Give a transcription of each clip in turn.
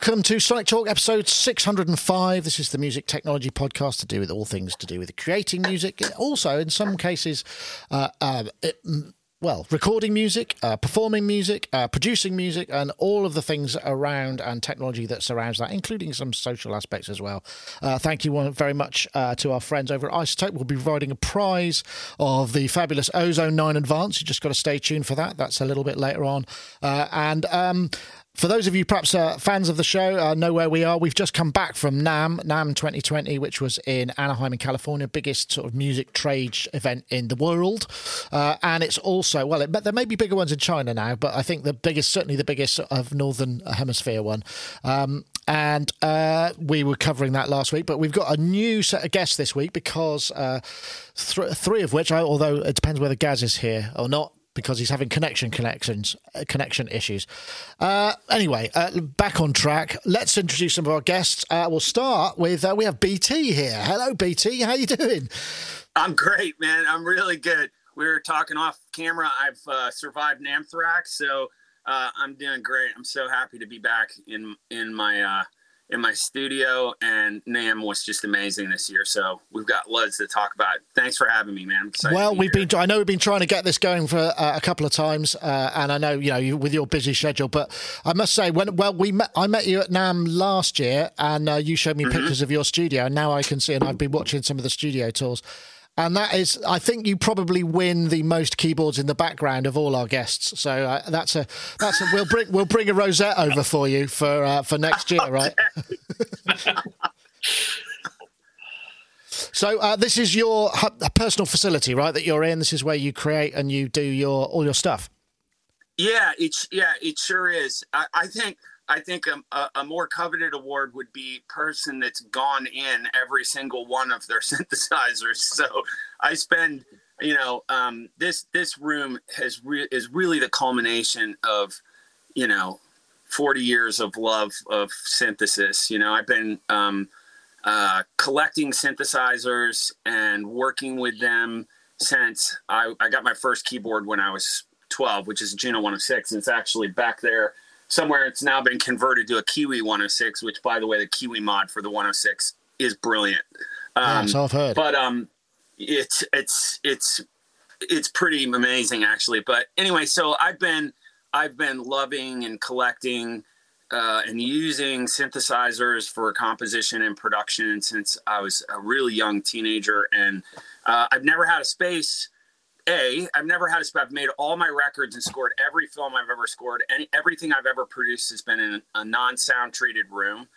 Welcome to Sonic Talk episode 605. This is the music technology podcast to do with all things to do with creating music. Also, in some cases, uh, uh, it, well, recording music, uh, performing music, uh, producing music, and all of the things around and technology that surrounds that, including some social aspects as well. Uh, thank you very much uh, to our friends over at iZotope. We'll be providing a prize of the fabulous Ozone 9 Advance. You just got to stay tuned for that. That's a little bit later on. And um, for those of you perhaps uh, fans of the show, uh, know where we are. We've just come back from NAMM, NAMM 2020, which was in Anaheim in California, biggest sort of music trade event in the world. Uh, and it's also, well, it, there may be bigger ones in China now, but I think the biggest, certainly the biggest of Northern Hemisphere one. Um, and uh, we were covering that last week, but we've got a new set of guests this week because uh, th- three of which, although it depends whether Gaz is here or not, because he's having connection connections uh, connection issues. Uh, anyway, uh, back on track. Let's introduce some of our guests. Uh, we'll start with uh, we have BT here. Hello, BT. How you doing? I'm great, man. I'm really good. We were talking off camera. I've uh, survived Namthrax, so I'm doing great. I'm so happy to be back in in my in my studio, and NAMM was just amazing this year. So we've got loads to talk about. Thanks for having me, man. Well, we've here. been I know we've been trying to get this going for uh, a couple of times, uh, and I know you know you, with your busy schedule, but I must say when well we met I met you at NAMM last year, and uh, you showed me mm-hmm. pictures of your studio, and now I can see, and I've been watching some of the studio tours and that is i think you probably win the most keyboards in the background of all our guests. So uh, that's a that's a, we'll bring we'll bring a rosette over for you for uh, for next year right? So uh, this is your personal facility right that you're in. This is where you create and you do your all your stuff. Yeah it's yeah it sure is. I, I think I think a, a, more coveted award would be person that's gone in every single one of their synthesizers. So I spend, you know, um, this this room has re- is really the culmination of, you know, 40 years of love of synthesis. You know, I've been um, uh, collecting synthesizers and working with them since I, I got my first keyboard when I was 12, which is Juno 106, and it's actually back there somewhere it's now been converted to a Kiwi 106, which by the way, the Kiwi mod for the 106 is brilliant. Um, yes, I've heard. But um, it's it's it's it's pretty amazing actually. But anyway, so I've been I've been loving and collecting uh, and using synthesizers for composition and production since I was a really young teenager, and uh, I've never had a space a i've never had a i've made all my records and scored every film i've ever scored. And everything i've ever produced has been in a non-sound treated room.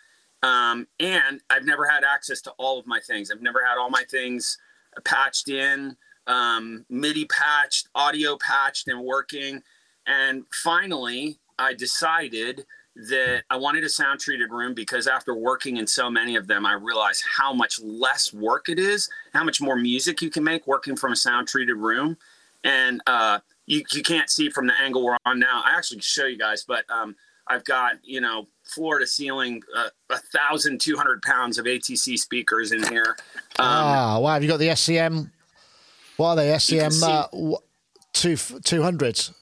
Um, and i've never had access to all of my things. I've never had all my things patched in um, midi patched audio patched and working. And finally i decided that I wanted a sound treated room because after working in so many of them, I realized how much less work it is, how much more music you can make working from a sound treated room. And uh, you, you can't see from the angle we're on now. I actually show you guys, but um, I've got, you know, floor to ceiling, uh, a thousand two hundred pounds of ATC speakers in here. Um, ah, wow! Have you got the SCM? What are they? SCM uh, two two hundreds.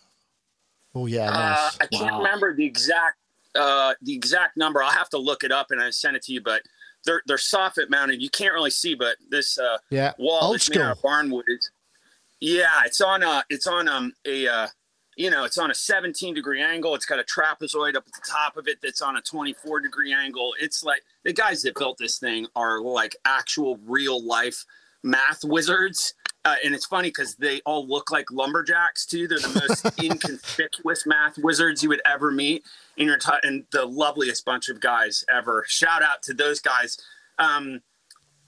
Oh yeah, uh, nice. Uh, I can't wow. remember the exact uh, the exact number. I'll have to look it up and I send it to you. But they're they're soffit mounted. You can't really see, but this uh, yeah wall Old is made out of barnwood. Yeah, it's on a it's on um a uh, you know it's on a 17 degree angle. It's got a trapezoid up at the top of it that's on a 24 degree angle. It's like the guys that built this thing are like actual real life math wizards. Uh, and it's funny because they all look like lumberjacks too. They're the most inconspicuous math wizards you would ever meet in your time, and the loveliest bunch of guys ever. Shout out to those guys, um,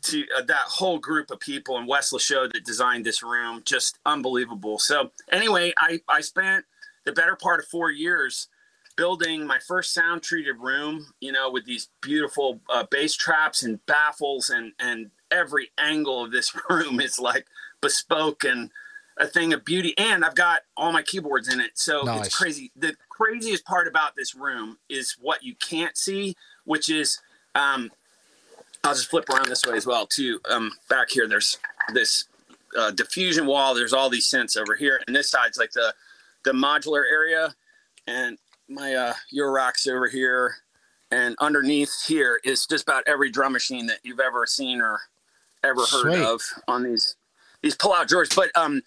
to uh, that whole group of people in Wes Lachot that designed this room. Just unbelievable. So anyway, I I spent the better part of four years building my first sound treated room. You know, with these beautiful uh, bass traps and baffles and and every angle of this room is like bespoke and a thing of beauty. And I've got all my keyboards in it. So nice. it's crazy. The craziest part about this room is what you can't see, which is um, I'll just flip around this way as well too. Um, back here, there's this uh, diffusion wall. There's all these synths over here, and this side's like the the modular area, and my uh, Eurorack's over here. and underneath here is just about every drum machine that you've ever seen or ever heard Sweet. of on these these pull-out drawers. But um,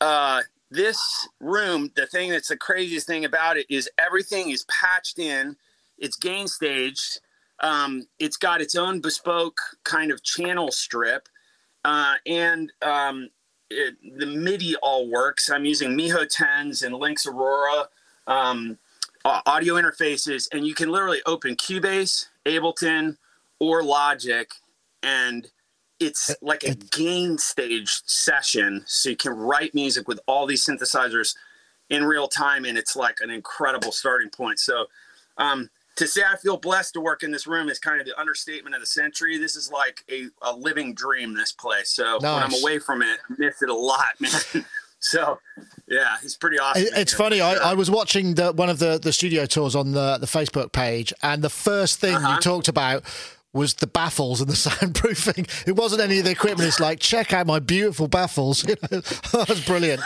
uh, this room, the thing that's the craziest thing about it is everything is patched in. It's gain staged. Um, it's got its own bespoke kind of channel strip, uh, and um, it, the MIDI all works. I'm using mio10s and Lynx Aurora um, au- audio interfaces, and you can literally open Cubase, Ableton, or Logic, and it's like a gain stage session. So you can write music with all these synthesizers in real time, and it's like an incredible starting point. So, um, to say I feel blessed to work in this room is kind of the understatement of the century. This is like a, a living dream, this place. So when I'm away from it, I miss it a lot, man. so yeah, it's pretty awesome. It- It's Yeah, funny. I. I was watching the, one of the, the studio tours on the, the Facebook page, and the first thing you Uh-huh. talked about was the baffles and the soundproofing. It wasn't any of the equipment. It's like, check out my beautiful baffles. That was brilliant.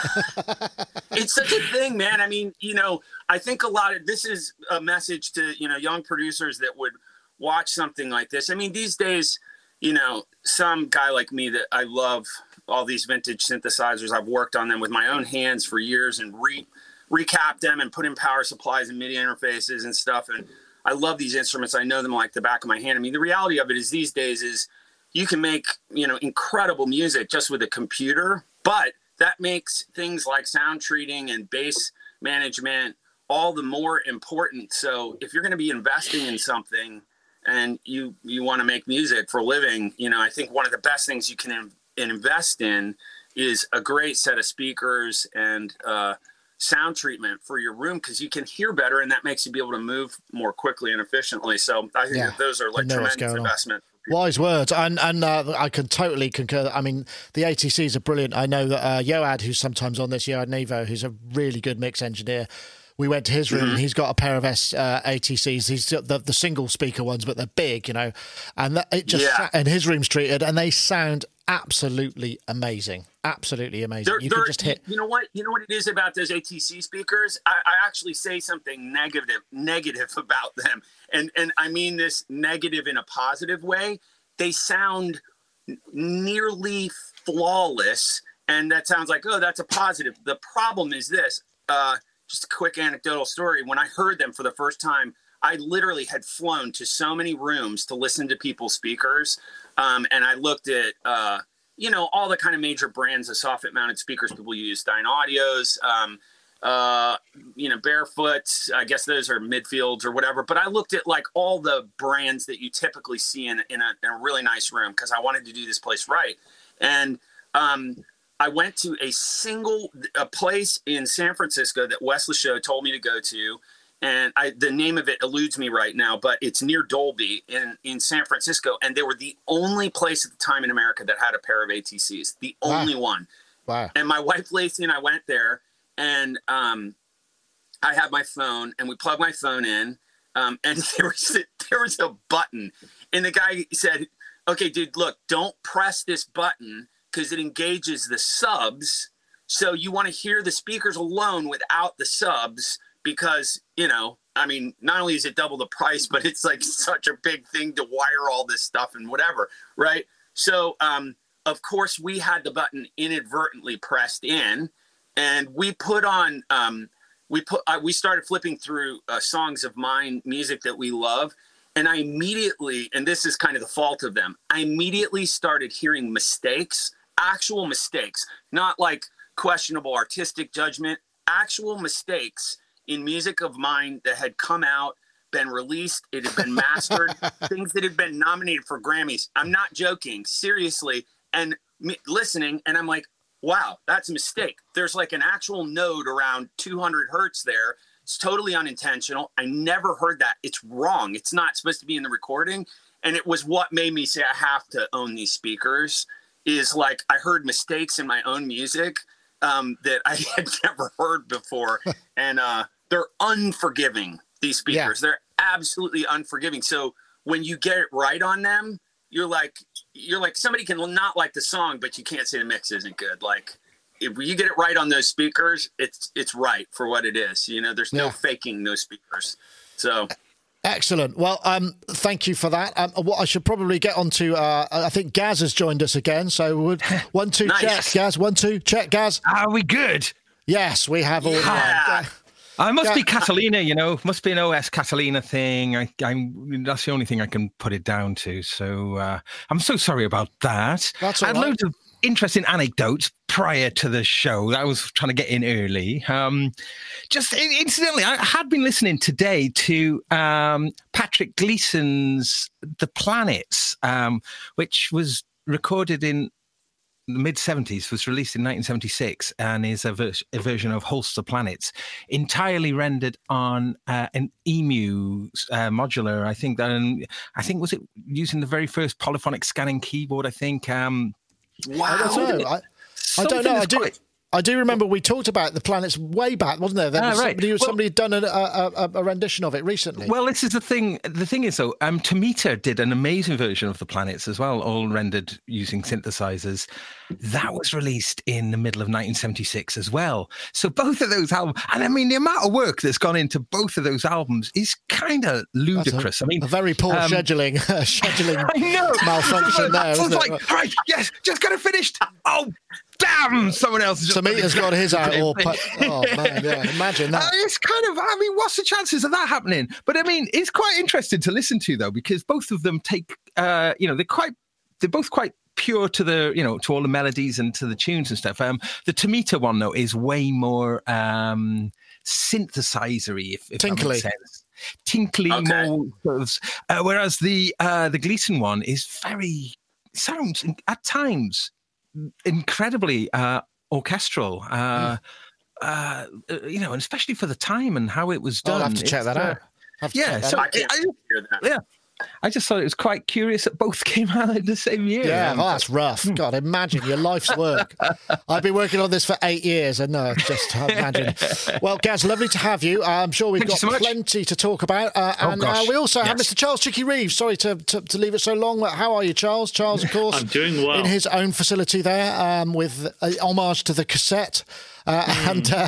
it's such a thing, man. I mean, you know, I think a lot of this is a message to you know young producers that would watch something like this. I mean, these days, you know, some guy like me that I love all these vintage synthesizers. I've worked on them with my own hands for years and re recap them and put in power supplies and MIDI interfaces and stuff. And I love these instruments. I know them like the back of my hand. I mean, the reality of it is these days is you can make you know incredible music just with a computer but that makes things like sound treating and bass management all the more important so if you're going to be investing in something and you you want to make music for a living you know i think one of the best things you can in, invest in is a great set of speakers and uh, sound treatment for your room because you can hear better and that makes you be able to move more quickly and efficiently so i think Yeah, that those are like tremendous investment. Wise words, and and uh, I can totally concur. I mean, the ATCs are brilliant. I know that uh, Yoad, who's sometimes on this, Yoad Nevo, who's a really good mix engineer. We went to his room, and he's got a pair of S uh, ATCs. He's got the the single speaker ones, but they're big, you know. And that, it just Yeah. and his room's treated, and they sound absolutely amazing, absolutely amazing. They're- you can just hit. You know what? You know what it is about those ATC speakers? I, I actually say something negative, negative about them, and and I mean this negative in a positive way. They sound nearly flawless, and that sounds like oh, that's a positive. The problem is this. Uh, just a quick anecdotal story. When I heard them for the first time, I literally had flown to so many rooms to listen to people's speakers, um, and I looked at. Uh, you know all the kind of major brands of soffit mounted speakers people use Dynaudios um, uh, you know barefoot i guess those are midfields or whatever but i looked at like all the brands that you typically see in, in, a, in a really nice room because i wanted to do this place right. And um, i went to a single a place in san francisco that Wes Lachot told me to go to and I, the name of it eludes me right now, but it's near Dolby in, in San Francisco, and they were the only place at the time in America that had a pair of ATCs, the Wow. only one. Wow. And my wife Lacey and I went there, and um, I had my phone, and we plugged my phone in, um, and there was a, there was a button, and the guy said, "Okay, dude, look, don't press this button because it engages the subs. So you want to hear the speakers alone without the subs because you know." I mean, not only is it double the price, but it's like such a big thing to wire all this stuff and whatever, right? So, um, of course, we had the button inadvertently pressed in, and we put on. Um, we put. Uh, we started flipping through uh, songs of mine, music that we love, and I immediately, and this is kind of the fault of them. I immediately started hearing mistakes, actual mistakes, not like questionable artistic judgment, actual mistakes in music of mine that had come out, been released, it had been mastered, things that had been nominated for Grammys. I'm not joking, seriously. And me, listening, and I'm like, wow, that's a mistake. There's like an actual node around 200 hertz there. It's totally unintentional. I never heard that. It's wrong. It's not supposed to be in the recording. And it was what made me say I have to own these speakers. Is like I heard mistakes in my own music um, that I had never heard before, and uh, they're unforgiving. These speakers, they're absolutely unforgiving. So when you get it right on them, you're like, you're like somebody can not like the song, but you can't say the mix isn't good. Like if you get it right on those speakers, it's it's right for what it is. You know, there's no Yeah. faking those speakers. So Excellent. Well, um, thank you for that. Um, what I should probably get on to, uh, I think Gaz has joined us again. So would one, two, Nice. check, Gaz. One, two, check, Gaz. Are we good? Yes, we have all. Yeah. I must be Yeah. Catalina, you know, must be an OS Catalina thing. I, I'm that's the only thing I can put it down to. So uh, I'm so sorry about that. That's all I had right. loads of interesting anecdotes prior to the show. I was trying to get in early. Um, just incidentally, I had been listening today to um, Patrick Gleeson's "The Planets," um, which was recorded in the mid 70s was released in 1976 and is a, ver- a version of Holst's Planets, entirely rendered on uh, an EMU uh, modular. I think that, um, I think was it using the very first polyphonic scanning keyboard. I think. Um, I Wow. don't know. I, I don't know. I do. quite- I do remember we talked about the planets way back, wasn't there? There Ah, was right. somebody, Well- somebody had done a, a, a, a rendition of it recently. Well, this is the thing. The thing is, though, um, Tomita did an amazing version of the planets as well, all rendered using synthesizers. That was released in the middle of 1976 as well. So both of those albums, and I mean, the amount of work that's gone into both of those albums is kind of ludicrous. I mean, a very poor um, scheduling scheduling I know malfunction there. Was like, it? right, yes, just got it finished. Oh, damn! Someone else. has just Tomita's got his out. Or, pu- oh man, yeah, imagine Uh, that. it's kind of, I mean, what's the chances of that happening? But I mean, it's quite interesting to listen to though, because both of them take, uh, you know, they're quite, they're both quite pure to the, you know, to all the melodies and to the tunes and stuff. Um, the Tomita one though is way more um, synthesizery, if, if that Tinkly. makes sense. Tinkly, Okay. more sort of, uh, whereas the uh, the Gleeson one is very sounds at times incredibly uh, orchestral. Uh, uh, uh, you know, and especially for the time and how it was done. I'll have to check that uh, out. Have to yeah, check that so out. I can't I- hear that. yeah, I just thought it was quite curious that both came out in the same year. Yeah, oh, that's rough. Hmm. God, imagine your life's work. I've been working on this for eight years, and no, just imagine. Well, Gaz, lovely to have you. I'm sure we've Thank got so plenty to talk about. Uh, Oh, and uh, we also have. Mr. Charles Chicky Reeves. Sorry to, to, to leave it so long. but How are you, Charles? Charles, of course, I'm doing well. in his own facility there um, with a homage to the cassette. Uh, Hmm. And uh,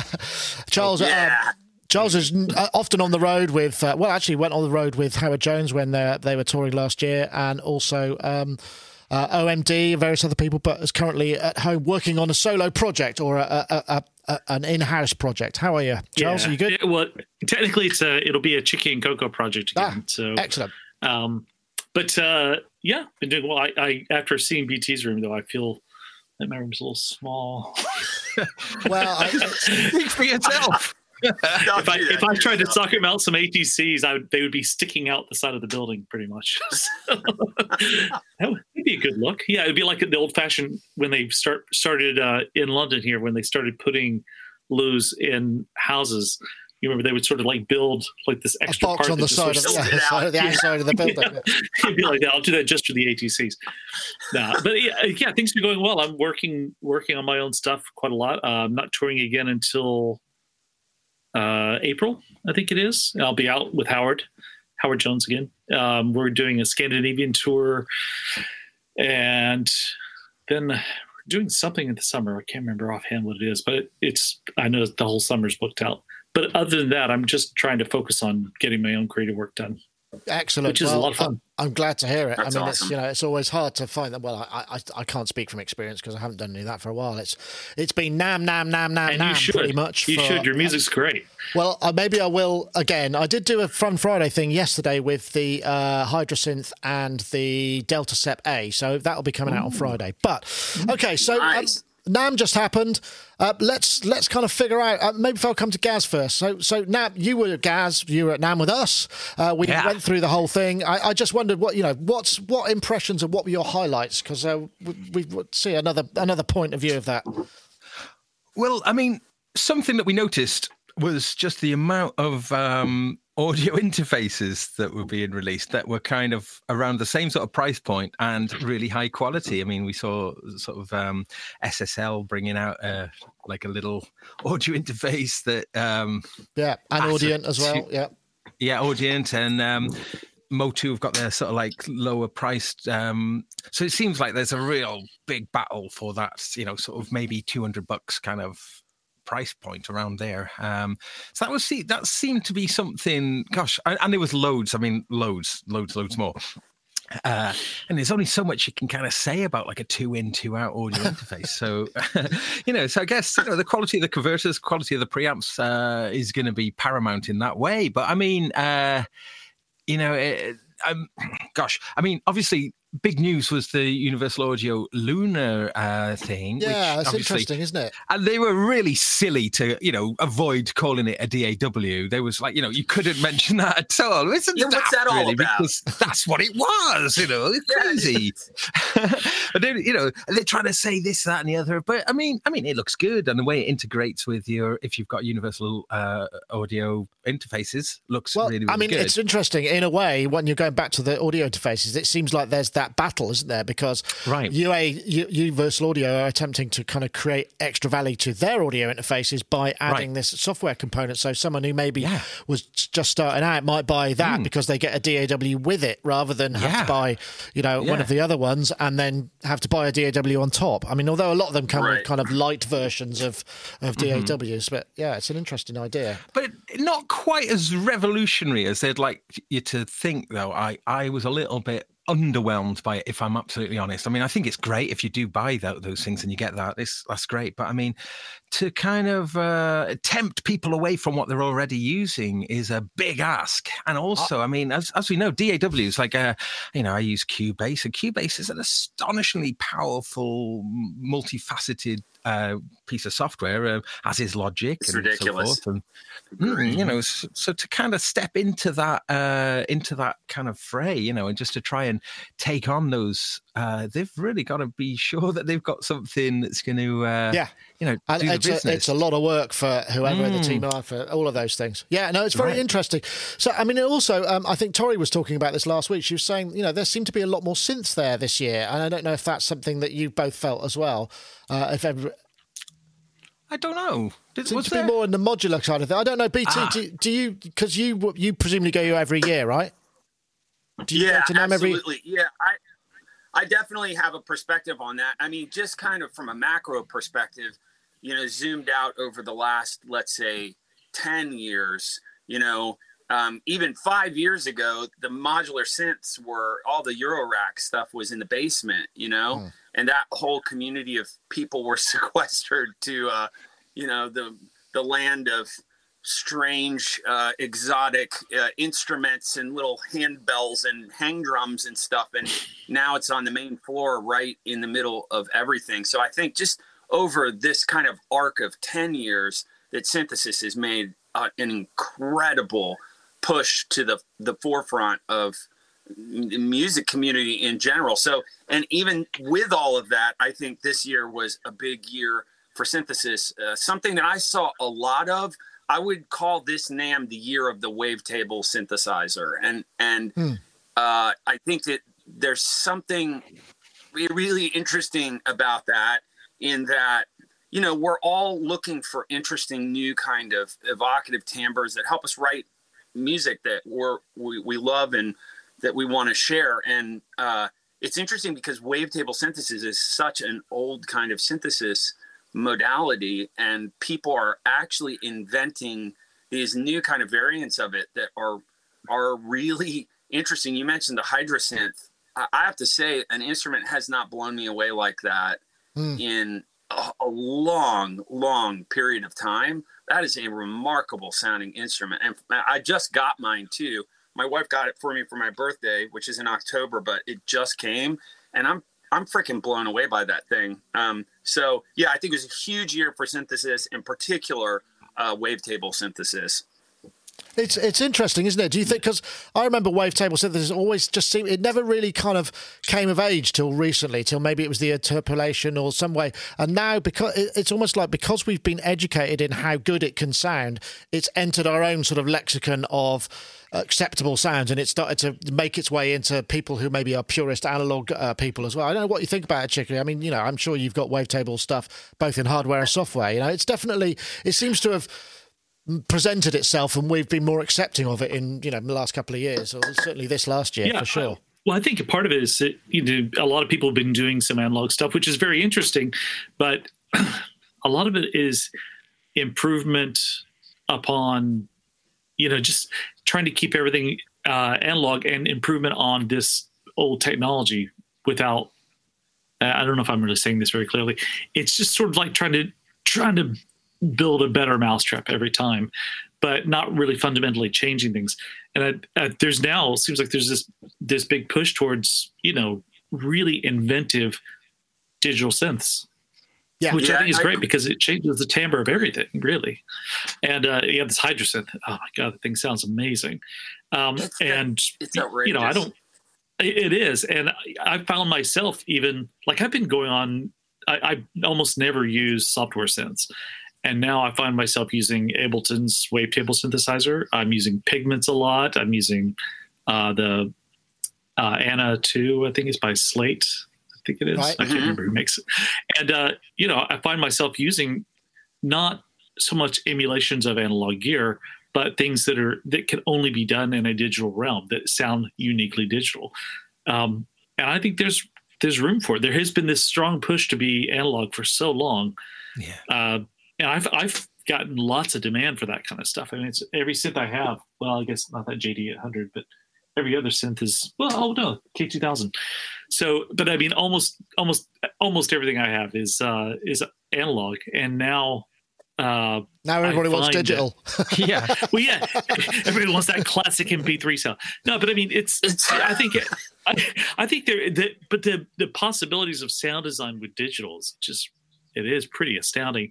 Charles, uh, Yeah. Charles is uh, often on the road with, uh, well, actually went on the road with Howard Jones when they they were touring last year, and also um, uh, OMD and various other people, but is currently at home working on a solo project or a, a, a, a, an in-house project. How are you, Charles? Yeah. Are you good? Yeah, well, technically, it's a it'll be a Chicky and Cocoa project again. Ah, so, Excellent. um, but uh, yeah, been doing well. I, I after seeing BT's room though, I feel that my room's a little small. Well, I, Speak for yourself. Don't if I if I tried to soffit mount some ATCs, I would, they would be sticking out the side of the building pretty much. So, that would be a good look. Yeah, it'd be like the old fashioned when they start started uh, in London here when they started putting loos in houses. You remember they would sort of like build like this a extra box part on the side sort of, of yeah, side of the Yeah. outside of the building. It'd be like that. I'll do that just for the ATCs. Nah, but yeah, yeah, things are going well. I'm working working on my own stuff quite a lot. Uh, I'm not touring again until uh, April, I think it is. I'll be out with Howard, Howard Jones again. Um, we're doing a Scandinavian tour, and then we're doing something in the summer. I can't remember offhand what it is, but it's I know the whole summer's booked out. But other than that, I'm just trying to focus on getting my own creative work done. Excellent. Which is a lot of fun. I'm glad to hear it. That's I mean, it's you know, it's always hard to find that. Well, I, I, I can't speak from experience because I haven't done any of that for a while. It's it's been NAMM NAMM NAMM NAMM And NAMM you should. pretty much. You for- should. Your music's great. Well, uh, maybe I will again. I did do a Fun Friday thing yesterday with the uh, Hydrasynth and the Delta Sep A, so that'll be coming out on Friday. But okay, so Nice. um, NAMM just happened. Uh, let's let's kind of figure out. Uh, maybe if I'll come to Gaz first. So so NAMM, you were at Gaz, you were at NAMM with us. Uh, we Yeah. went through the whole thing. I, I just wondered what you know. What's what impressions and what were your highlights? Because uh, we, we would see another another point of view of that. Well, I mean, something that we noticed was just the amount of um, audio interfaces that were being released that were kind of around the same sort of price point and really high quality. I mean, we saw sort of um, SSL bringing out uh, like a little audio interface that, um, Yeah, and Audient as well. Yeah. yeah, Audient and. Um, Motu have got their sort of like lower priced. Um, so it seems like there's a real big battle for that, you know, sort of maybe 200 bucks kind of price point around there. Um, so that was see that seemed to be something. Gosh, and, and there was loads. I mean, loads, loads, loads more. Uh, and there's only so much you can kind of say about like a two in, two out audio interface. So, you know, so I guess you know the quality of the converters, quality of the preamps uh, is going to be paramount in that way. But I mean, uh, you know, it, um, gosh, I mean, obviously big news was the Universal Audio LUNA uh, thing. Yeah, that's interesting, isn't it? And they were really silly to, you know, avoid calling it a DAW. There was like, you know, you couldn't mention that at all. Isn't yeah, what's that all really, about? Because that's what it was, you know, it's crazy. but then, you know, they're trying to say this, that, and the other. But I mean, I mean, it looks good, and the way it integrates with your, if you've got Universal uh, Audio interfaces, looks well, really, really I mean, good. it's interesting in a way when you're going back to the audio interfaces. It seems like there's that battle, isn't there? Because Right. UA, U- Universal Audio are attempting to kind of create extra value to their audio interfaces by adding Right. this software component. So someone who maybe Yeah. was just starting out might buy that because they get a DAW with it rather than have Yeah. to buy, you know, one of the other ones and then have to buy a DAW on top. I mean, although a lot of them come with kind of light versions of of Mm-hmm. DAWs, but yeah, it's an interesting idea. but not quite as revolutionary as they'd like you to think though i i was a little bit underwhelmed by it if i'm absolutely honest. I mean i think it's great if you do buy tho- those things and you get that it's that's great. But i mean to kind of uh, tempt people away from what they're already using is a big ask. And also i mean as, as we know daws like uh, you know i use cubase and cubase is an astonishingly powerful multifaceted uh, piece of software uh, as is logic It's and ridiculous. so forth. And Mm, you know, so, so to kind of step into that uh, into that kind of fray, you know, and just to try and take on those, uh, they've really got to be sure that they've got something that's going to, uh, Yeah. you know, And do the it's, a, business. it's a lot of work for whoever the team Mm. are for all of those things. Yeah, no, it's very Right. interesting. So, I mean, also, um, I think Tori was talking about this last week. She was saying, you know, there seemed to be a lot more synths there this year, and I don't know if that's something that you both felt as well. Uh, if ever, I don't know. Did, seems was to be more in the modular side of it. I don't know. BT, Ah. do, do you? Because you you presumably go every year, right? Do you yeah, go to NAMM every? absolutely. Yeah, I I definitely have a perspective on that. I mean, just kind of from a macro perspective, you know, zoomed out over the last, let's say, ten years. You know, um, even five years ago, the modular synths were all the Eurorack stuff was in the basement. You know, Hmm. and that whole community of people were sequestered to, uh, you know, the the land of strange, uh, exotic uh, instruments and little handbells and hang drums and stuff. And now it's on the main floor, right in the middle of everything. So I think just over this kind of arc of 10 years, that synthesis has made uh, an incredible push to the, the forefront of the music community in general. So, and even with all of that, I think this year was a big year for synthesis. Uh, something that I saw a lot of. I would call this NAMM the year of the wavetable synthesizer, and and uh, I think that there's something really interesting about that. In that, you know, we're all looking for interesting new kind of evocative timbres that help us write music that we're we, we love and that we want to share. And uh, it's interesting because wavetable synthesis is such an old kind of synthesis modality, and people are actually inventing these new kind of variants of it that are are really interesting. You mentioned the Hydrasynth I have to say, an instrument has not blown me away like that Hmm. in a, a long, long period of time. That is a remarkable sounding instrument, and I just got mine too. My wife got it for me for my birthday, which is in October, but it just came, and I'm I'm freaking blown away by that thing. Um, so yeah, I think it was a huge year for synthesis, in particular, uh, wavetable synthesis. It's it's interesting, isn't it? Do you think? Because I remember wavetable synthesis always just seemed it never really kind of came of age till recently, till maybe it was the interpolation or some way. And now because it's almost like because we've been educated in how good it can sound, it's entered our own sort of lexicon of acceptable sounds, and it started to make its way into people who maybe are purist analog uh, people as well. I don't know what you think about it, Chicky. I mean, you know, I'm sure you've got wavetable stuff both in hardware and software. You know, it's definitely it seems to have presented itself and we've been more accepting of it in you know the last couple of years or certainly this last year for sure Well, I think a part of it is that you know a lot of people have been doing some analog stuff, which is very interesting, but a lot of it is improvement upon, you know, just trying to keep everything uh, analog and improvement on this old technology without. I don't know if I'm really saying this very clearly. It's just sort of like trying to trying to build a better mousetrap every time, but not really fundamentally changing things. And I, I, there's now seems like there's this this big push towards you know really inventive digital synths yeah, which yeah, I think is great I, because it changes the timbre of everything, really. And uh, you have this Hydrasynth. Oh my god, the thing sounds amazing. Um, it's, and it's outrageous. You know, I don't. It is, and I, I found myself even like I've been going on. I, I almost never use software synths, and now I find myself using Ableton's wavetable synthesizer. I'm using Pigments a lot. I'm using uh, the uh, ANA 2, I think it's by Slate think it is. Right. I can't mm-hmm. remember who makes it. And uh, you know, I find myself using not so much emulations of analog gear, but things that are that can only be done in a digital realm that sound uniquely digital. Um, and I think there's there's room for it. There has been this strong push to be analog for so long. Yeah. Uh, and I've I've gotten lots of demand for that kind of stuff. I mean, it's every synth I have. Well, I guess not that JD 800, but every other synth is well oh no k2000 so but i mean almost almost almost everything i have is uh is analog. And now uh now everybody wants digital that, yeah. Well yeah. Everybody wants that classic mp3 sound. No but i mean it's, it's i think I, I think there the, but the the possibilities of sound design with digital is just it is pretty astounding.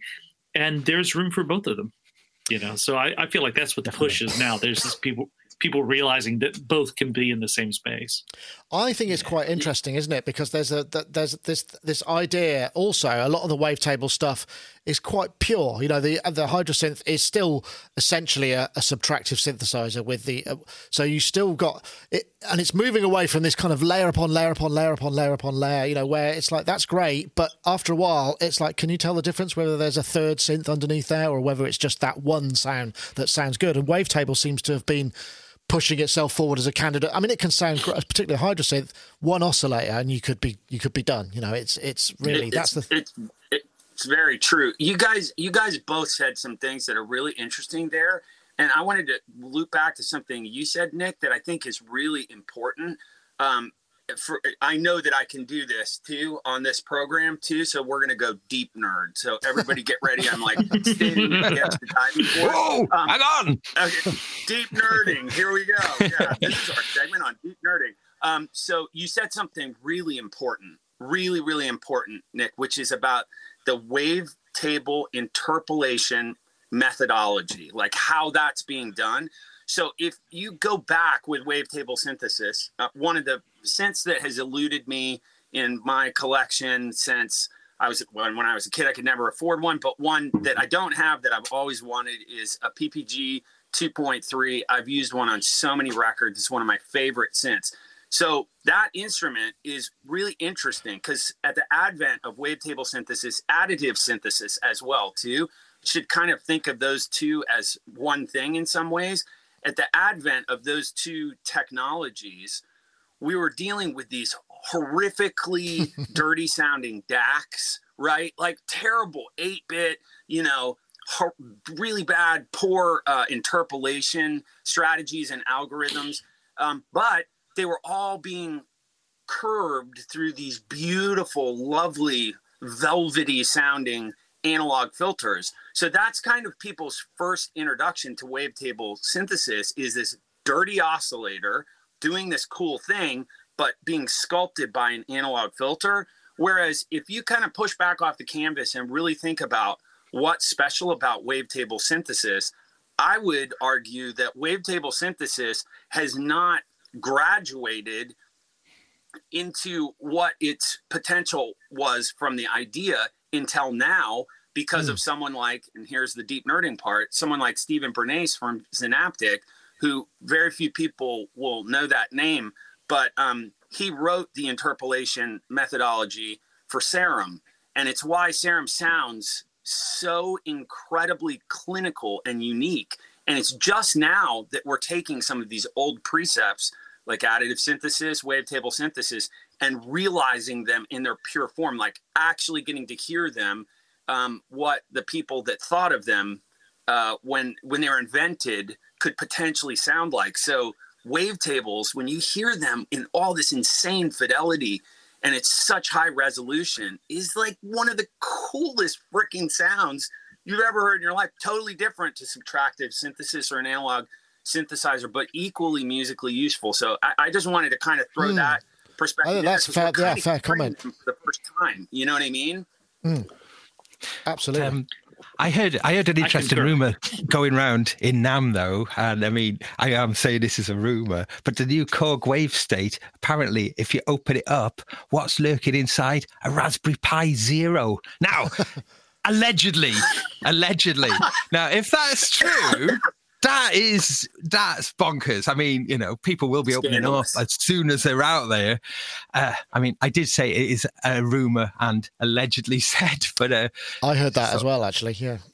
And there's room for both of them you know? So i, I feel like that's what the push is now. There's just people people realizing that both can be in the same space. I think it's quite interesting, isn't it? Because there's a there's this this idea also. A lot of the wavetable stuff is quite pure. You know, the the Hydrasynth is still essentially a, a subtractive synthesizer with the uh, so you still got it, and it's moving away from this kind of layer upon layer upon layer upon layer upon layer. You know, where it's like that's great, but after a while, it's like, can you tell the difference whether there's a third synth underneath there or whether it's just that one sound that sounds good? And wavetable seems to have been pushing itself forward as a candidate. I mean, it can sound particularly Hydrasynth one oscillator, and you could be you could be done. You know, it's it's really it, that's it's, the. It's, it's very true. You guys, you guys both said some things that are really interesting there, and I wanted to loop back to something you said, Nick, that I think is really important. Um, for I know that I can do this too on this program too. So we're gonna go deep nerd. So everybody get ready. I'm like stating Whoa, um, hang on. Okay, deep nerding. Here we go. Yeah, this is our segment on deep nerding. Um, so you said something really important, really, really important, Nick, which is about the wave table interpolation methodology, like how that's being done. So if you go back with wavetable synthesis, uh, one of the synths that has eluded me in my collection since I was when, when I was a kid, I could never afford one, but one that I don't have that I've always wanted is a PPG 2.3. I've used one on so many records. It's one of my favorite synths. So that instrument is really interesting because at the advent of wavetable synthesis, additive synthesis as well too, should kind of think of those two as one thing in some ways at the advent of those two technologies, we were dealing with these horrifically dirty sounding DACs, right? Like terrible 8 bit, you know, really bad, poor uh, interpolation strategies and algorithms. Um, but they were all being curved through these beautiful, lovely, velvety sounding analog filters. So that's kind of people's first introduction to wavetable synthesis is this dirty oscillator doing this cool thing, but being sculpted by an analog filter. Whereas if you kind of push back off the canvas and really think about what's special about wavetable synthesis, I would argue that wavetable synthesis has not graduated into what its potential was from the idea until now because mm. of hmm. someone like, and here's the deep nerding part, someone like Stephan Bernsee from Zynaptiq, who very few people will know that name, but um, he wrote the interpolation methodology for Serum. And it's why Serum sounds so incredibly clinical and unique. And it's just now that we're taking some of these old precepts like additive synthesis, wavetable synthesis, and realizing them in their pure form, like actually getting to hear them um, what the people that thought of them uh, when when they were invented could potentially sound like. So wavetables, when you hear them in all this insane fidelity and it's such high resolution, is like one of the coolest freaking sounds you've ever heard in your life. Totally different to subtractive synthesis or an analog synthesizer, but equally musically useful. So I, I just wanted to kind of throw Mm. that perspective. in that's there, 'cause fair- yeah, fair comment. For the first time, you know what I mean? Absolutely. Um, I heard I heard an interesting rumor going round in NAMM though, and I mean I am saying this is a rumor, but the new Korg Wavestate apparently, if you open it up, what's lurking inside a Raspberry Pi Zero. Now, allegedly, allegedly. Now, if that's true. That is that's bonkers. I mean, you know, people will be opening up as soon as they're out there. Uh, I mean, I did say it is a rumor and allegedly said, but uh, I heard that as well, actually. Yeah.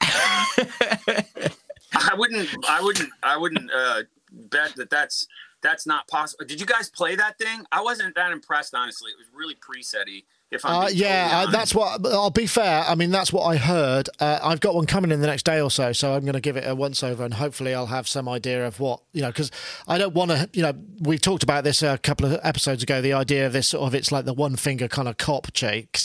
I wouldn't. I wouldn't. I wouldn't uh, bet that that's that's not possible. Did you guys play that thing? I wasn't that impressed, honestly. It was really presetty. If I'm Uh, yeah, uh, that's what. I'll be fair. I mean, that's what I heard. Uh, I've got one coming in the next day or so, so I'm going to give it a once over, and hopefully, I'll have some idea of what you know. Because I don't want to. You know, we talked about this a couple of episodes ago. The idea of this sort of it's like the one finger kind of cop cheek,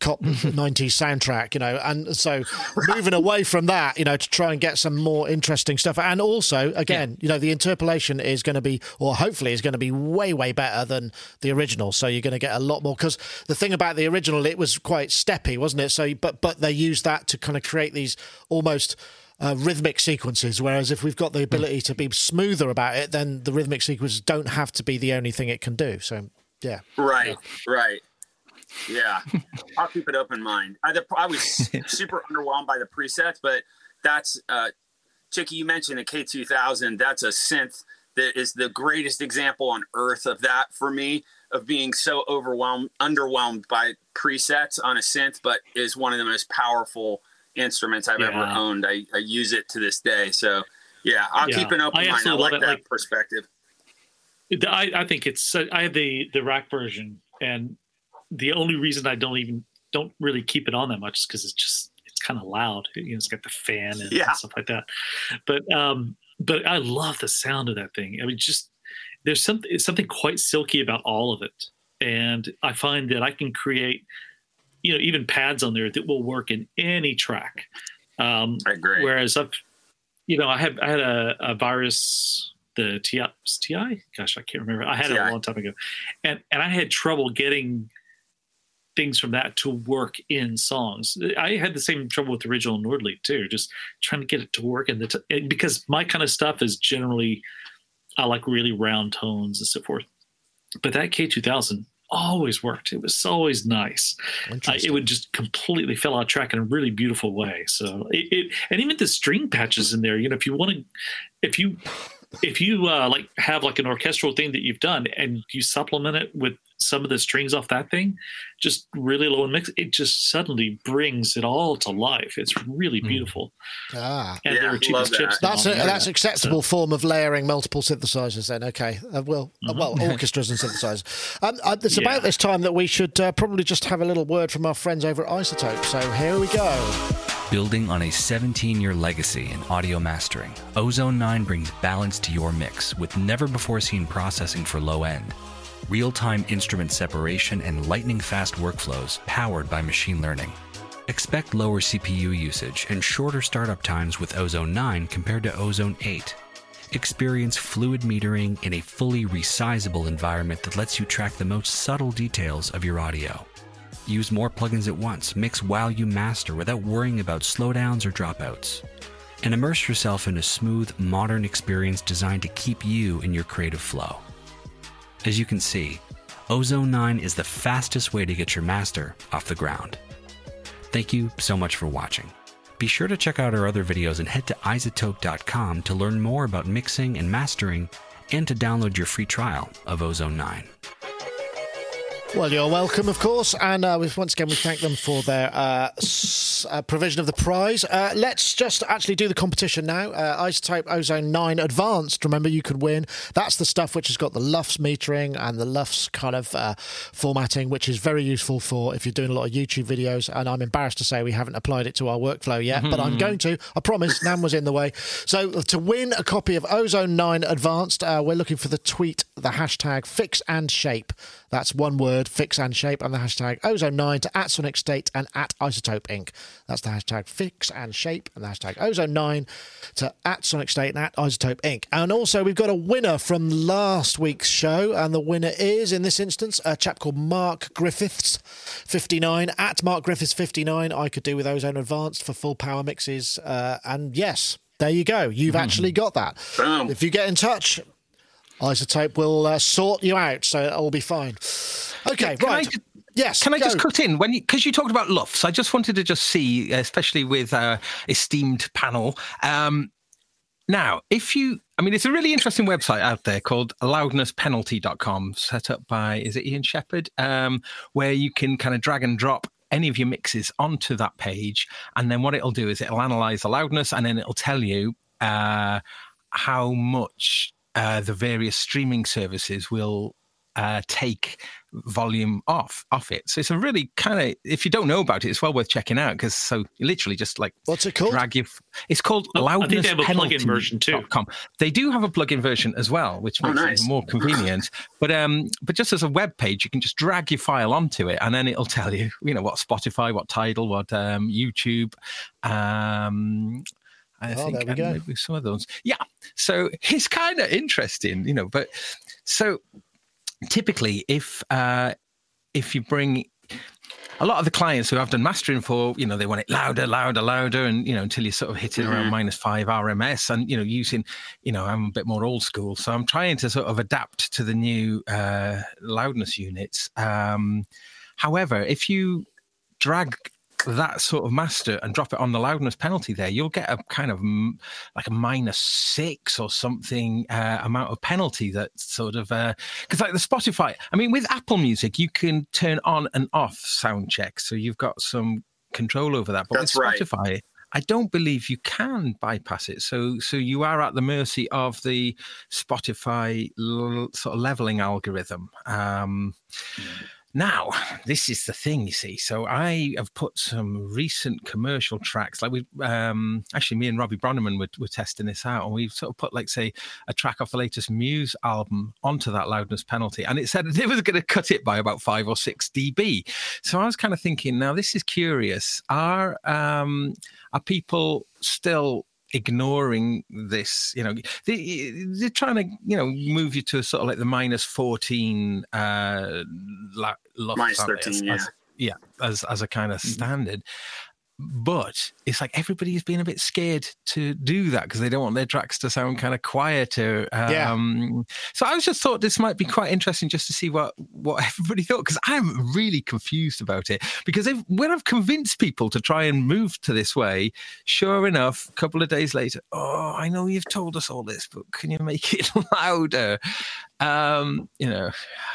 cop '90s soundtrack. You know, and so moving away from that, you know, to try and get some more interesting stuff, and also again, you know, the interpolation is going to be, or hopefully, is going to be way way better than the original. So you're going to get a lot more. Because the thing about the original, it was quite steppy, wasn't it? So, but but they used that to kind of create these almost. Uh, rhythmic sequences, whereas if we've got the ability to be smoother about it, then the rhythmic sequences don't have to be the only thing it can do. So, yeah, Right, right. Yeah, I'll keep it open mind. I, the, I was super underwhelmed by the presets, but that's uh, Chicky. You mentioned the K2000. That's a synth that is the greatest example on earth of that for me of being so overwhelmed, underwhelmed by presets on a synth, but is one of the most powerful instruments I've ever owned. I, I use it to this day. So yeah, I'll Yeah. keep an open I mind. I like that like- perspective. I, I think it's uh, I have the the rack version, and the only reason I don't even don't really keep it on that much is because it's just it's kind of loud. You know, it's got the fan and Yeah. stuff like that. But um, but I love the sound of that thing. I mean, just there's something something quite silky about all of it, and I find that I can create, you know, even pads on there that will work in any track. Um, I agree. Whereas I've, you know, I had I had a, a virus, the TI, TI. Gosh, I can't remember. I had it a long time ago, and and I had trouble getting things from that to work in songs. I had the same trouble with the original Nord Lead too, just trying to get it to work in the t- because my kind of stuff is generally I like really round tones and so forth. But that K two thousand always worked. It was always nice uh, it would just completely fill out track in a really beautiful way. So it, it and even the string patches in there, you know, if you want to, if you if you uh, like have like an orchestral thing that you've done and you supplement it with some of the strings off that thing, just really low in mix, it just suddenly brings it all to life. It's really beautiful. ah, And Yeah, they were cheap love chips. that. That's all a, that. that's acceptable form of layering multiple synthesizers. Then, okay. Uh, well, uh, well, orchestras and synthesizers. Um, uh, it's Yeah. about this time that we should uh, probably just have a little word from our friends over at iZotope. So here we go. Building on a 17 year legacy in audio mastering, Ozone 9 brings balance to your mix with never before seen processing for low end, real time instrument separation, and lightning fast workflows powered by machine learning. Expect lower CPU usage and shorter startup times with Ozone 9 compared to Ozone 8. Experience fluid metering in a fully resizable environment that lets you track the most subtle details of your audio. Use more plugins at once, mix while you master without worrying about slowdowns or dropouts. And immerse yourself in a smooth, modern experience designed to keep you in your creative flow. As you can see, Ozone 9 is the fastest way to get your master off the ground. Thank you so much for watching. Be sure to check out our other videos and head to izotope.com to learn more about mixing and mastering and to download your free trial of Ozone 9. Well, you're welcome, of course, and uh, once again we thank them for their uh, s- uh, provision of the prize. Uh, let's just actually do the competition now. Uh, iZotope Ozone Nine Advanced. Remember, you can win. That's the stuff which has got the LUFS metering and the LUFS kind of uh, formatting, which is very useful for if you're doing a lot of YouTube videos. And I'm embarrassed to say we haven't applied it to our workflow yet, but I'm going to. I promise. NAMM was in the way. So to win a copy of Ozone Nine Advanced, uh, we're looking for the tweet the hashtag Fix and Shape. That's one word, fix and shape, and the hashtag ozone9 to at Sonic State and at iZotope Inc. That's the hashtag fix and shape and the hashtag ozone9 to at Sonic State and at iZotope Inc. And also, we've got a winner from last week's show, and the winner is, in this instance, a chap called Mark Griffiths, 59. At Mark Griffiths, 59, I could do with Ozone Advanced for full power mixes. Uh, and yes, there you go. You've actually got that. Boom. If you get in touch, iZotope will uh, sort you out, so it'll be fine. Okay, Can right. yes. Can I just cut in when you because you talked about LUFs? I just wanted to just see, especially with uh, esteemed panel. Um, now, if you, I mean, it's a really interesting website out there called loudnesspenalty.com, set up by, is it Ian Shepherd? Um, where you can kind of drag and drop any of your mixes onto that page. And then what it'll do is it'll analyze the loudness and then it'll tell you uh, how much uh, the various streaming services will uh, take volume off off it. So it's a really kind of if you don't know about it, it's well worth checking out because so you literally just like What's it called? drag your. It's called Oh, I think they have a plug-in version, too. They do have a plugin version as well, which Oh, makes nice. it more convenient. but um, but just as a web page, you can just drag your file onto it, and then it'll tell you, you know, what Spotify, what Tidal, what um, YouTube. Um, I Oh, think there we and go. maybe some of those. Yeah. So it's kind of interesting, you know. But so typically, if uh, if you bring a lot of the clients who I've done mastering for, you know, they want it louder, louder, louder, and you know, until you sort of hit it around minus five RMS, and you know, using, you know, I'm a bit more old school, so I'm trying to sort of adapt to the new uh, loudness units. Um, however, if you drag that sort of master and drop it on the loudness penalty there, you'll get a kind of m- like a minus six or something uh, amount of penalty that sort of because like the Spotify, I mean, with Apple Music, you can turn on and off sound checks, so you've got some control over that. But That's with right. Spotify, I don't believe you can bypass it. So, so you are at the mercy of the Spotify l- sort of leveling algorithm. Um, now, this is the thing, you see. So I have put some recent commercial tracks, like we, um, actually, me and Robbie Bronnimann were, were testing this out, and we sort of put, like, say, a track off the latest Muse album onto that loudness penalty, and it said it was going to cut it by about five or six dB. So I was kind of thinking, now this is curious. Are um, are people still ignoring this you know they, they're trying to you know move you to a sort of like the minus 14 uh la- Minus aren't they, 13, as, as- yeah. as as a kind of standard but it's like everybody's been a bit scared to do that because they don't want their tracks to sound kind of quieter. Yeah. Um, So I was just thought this might be quite interesting just to see what what everybody thought because I'm really confused about it. Because if, when I've convinced people to try and move to this way, sure enough, a couple of days later, oh, I know you've told us all this, but can you make it louder? Um, you know,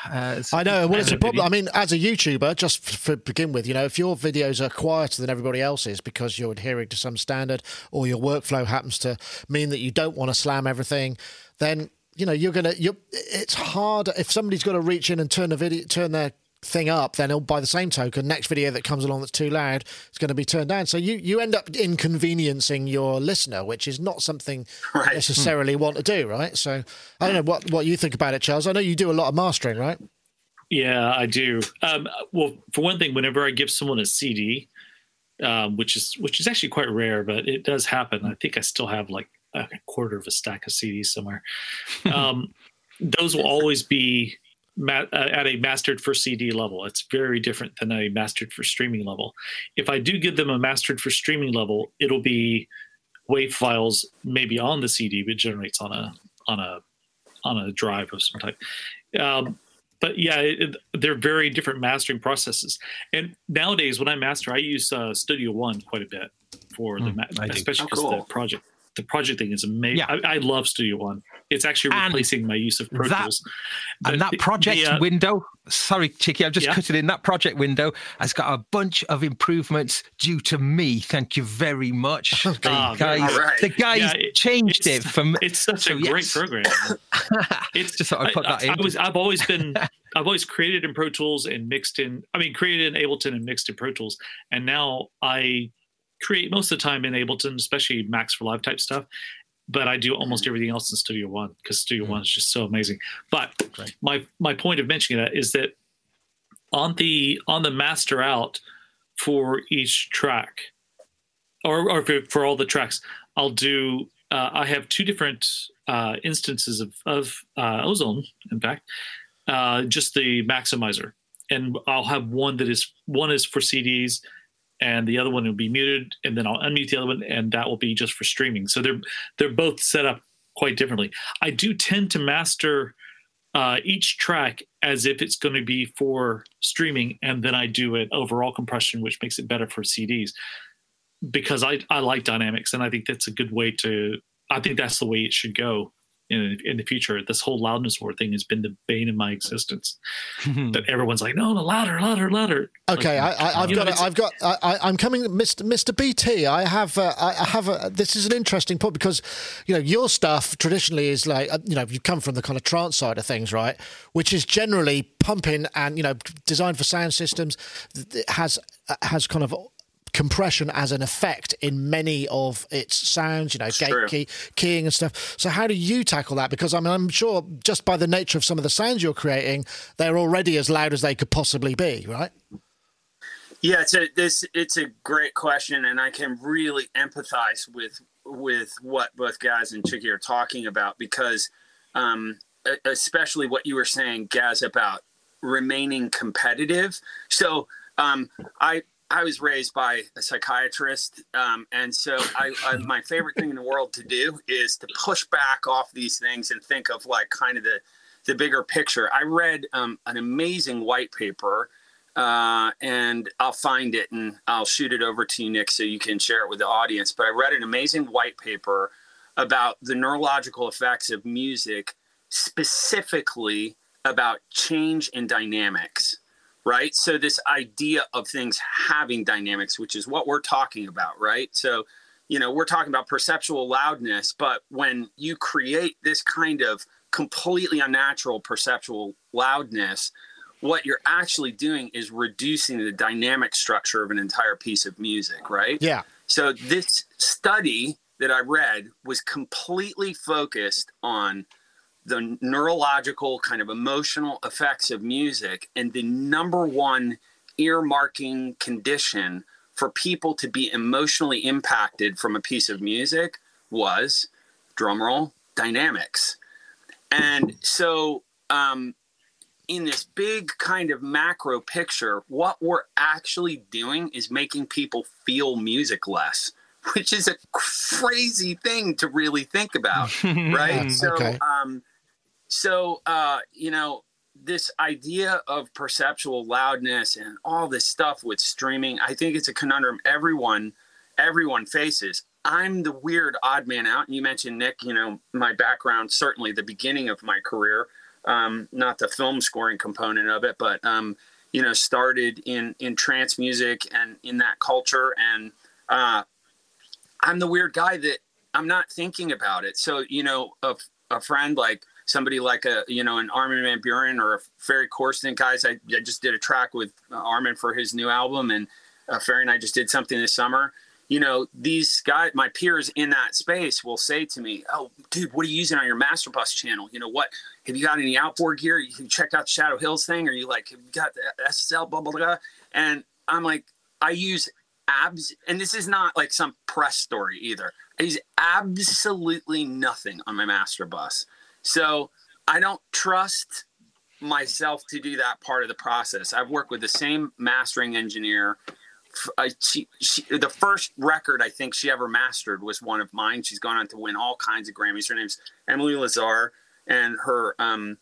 uh, I know. Well, it's a problem. I mean, as a YouTuber, just f- to begin with, you know, if your videos are quieter than everybody else's because you're adhering to some standard or your workflow happens to mean that you don't want to slam everything, then you know you're gonna. You're, it's hard if somebody's got to reach in and turn the video, turn their thing up. Then it'll, by the same token, next video that comes along that's too loud is going to be turned down. So you you end up inconveniencing your listener, which is not something you Right. necessarily want to do, right? So I don't know what what you think about it, Charles. I know you do a lot of mastering, right? Yeah, I do. Um, well, for one thing, whenever I give someone a CD, um, which is which is actually quite rare, but it does happen. I think I still have like a quarter of a stack of CDs somewhere. Um, those will always be ma- uh, at a mastered for CD level. It's very different than a mastered for streaming level. If I do give them a mastered for streaming level, it'll be WAV files maybe on the CD, but generates on a on a on a drive of some type. Um, but yeah, it, it- they're very different mastering processes. And nowadays, when I master, I use uh, Studio One quite a bit for the Mm, ma- I do. especially Oh, because cool. the project the project thing is amazing. Yeah. I, I love Studio One. It's actually And replacing my use of Pro that- Tools. And that project the, uh, window, sorry, Chicky, I've just Yeah. cut it in. That project window has got a bunch of improvements due to me. Thank you very much. The Ah, very guys, good. Alright. the guys Yeah, it- changed it it's- from. It's such So, a great yes. program. It's Just thought I'd put I, that I, in. I was I've always been I've always created in Pro Tools and mixed in I mean created in Ableton and mixed in Pro Tools and now I create most of the time in Ableton especially Max for Live type stuff but I do almost everything else in Studio One because Studio One is just so amazing. But Great. my my point of mentioning that is that on the on the master out for each track or, or for, for all the tracks I'll do uh, I have two different uh, instances of, of uh, ozone in fact uh, just the maximizer. And i'll have one that is one is for cds and the other one will be muted and then i'll unmute the other one and that will be just for streaming. So they're they're both set up quite differently. I do tend to master uh, each track as if it's going to be for streaming and then i do an overall compression which makes it better for cds because I, I like dynamics and I think that's a good way to I think that's the way it should go in in the future. This whole loudness war thing has been the bane of my existence. That everyone's like, no, no, louder, louder, louder. Okay, Like, I, I, I've you know, got, a, it's- I've got, I, I- I'm coming, Mr. Mr. BT. I have, uh, I I have a. This is an interesting point because, you know, your stuff traditionally is like, uh, you know, you come from the kind of trance side of things, right? Which is generally pumping and you know designed for sound systems. It has uh, has kind of compression as an effect in many of its sounds, you know, gate key, keying and stuff. So how do you tackle that? Because I mean, I'm sure just by the nature of some of the sounds you're creating, they're already as loud as they could possibly be, right? Yeah, it's a this it's a great question, and I can really empathize with with what both guys and Chicky are talking about because, um, especially what you were saying, Gaz, about remaining competitive. So um, I I was raised by a psychiatrist, um, and so I, I my favorite thing in the world to do is to push back off these things and think of like kind of the the bigger picture. I read um, an amazing white paper uh, and I'll find it and I'll shoot it over to you, Nick, so you can share it with the audience. But I read an amazing white paper about the neurological effects of music, specifically about change in dynamics, right? So, this idea of things having dynamics, which is what we're talking about, right? So, you know, we're talking about perceptual loudness, but when you create this kind of completely unnatural perceptual loudness, what you're actually doing is reducing the dynamic structure of an entire piece of music, right? Yeah. So this study that I read was completely focused on the neurological kind of emotional effects of music and the number one earmarking condition for people to be emotionally impacted from a piece of music was drumroll dynamics. And so um, in this big kind of macro picture, what we're actually doing is making people feel music less, which is a crazy thing to really think about, right? So, okay. um, so uh, you know, this idea of perceptual loudness and all this stuff with streaming, I think it's a conundrum everyone everyone faces. I'm the weird odd man out. And you mentioned Nick, you know, my background, certainly the beginning of my career, um, not the film scoring component of it, but um, you know, started in in trance music and in that culture. And uh, I'm the weird guy that I'm not thinking about it. So you know, a, a friend like somebody like a you know an Armin van Buuren or a Ferry Corsten guys. I, I just did a track with uh, Armin for his new album, and uh, Ferry and I just did something this summer. You know, these guys, my peers in that space will say to me, "Oh, dude, what are you using on your Master Bus channel? You know what? Have you got any outboard gear? You checked out the Shadow Hills thing, or you like have you got the SSL blah blah blah?" And I'm like, I use abs, and this is not like some press story either. I use absolutely nothing on my Master Bus, so I don't trust myself to do that part of the process. I've worked with the same mastering engineer. I, she, she, the first record I think she ever mastered was one of mine. She's gone on to win all kinds of Grammys. Her name's Emily Lazar, and her um,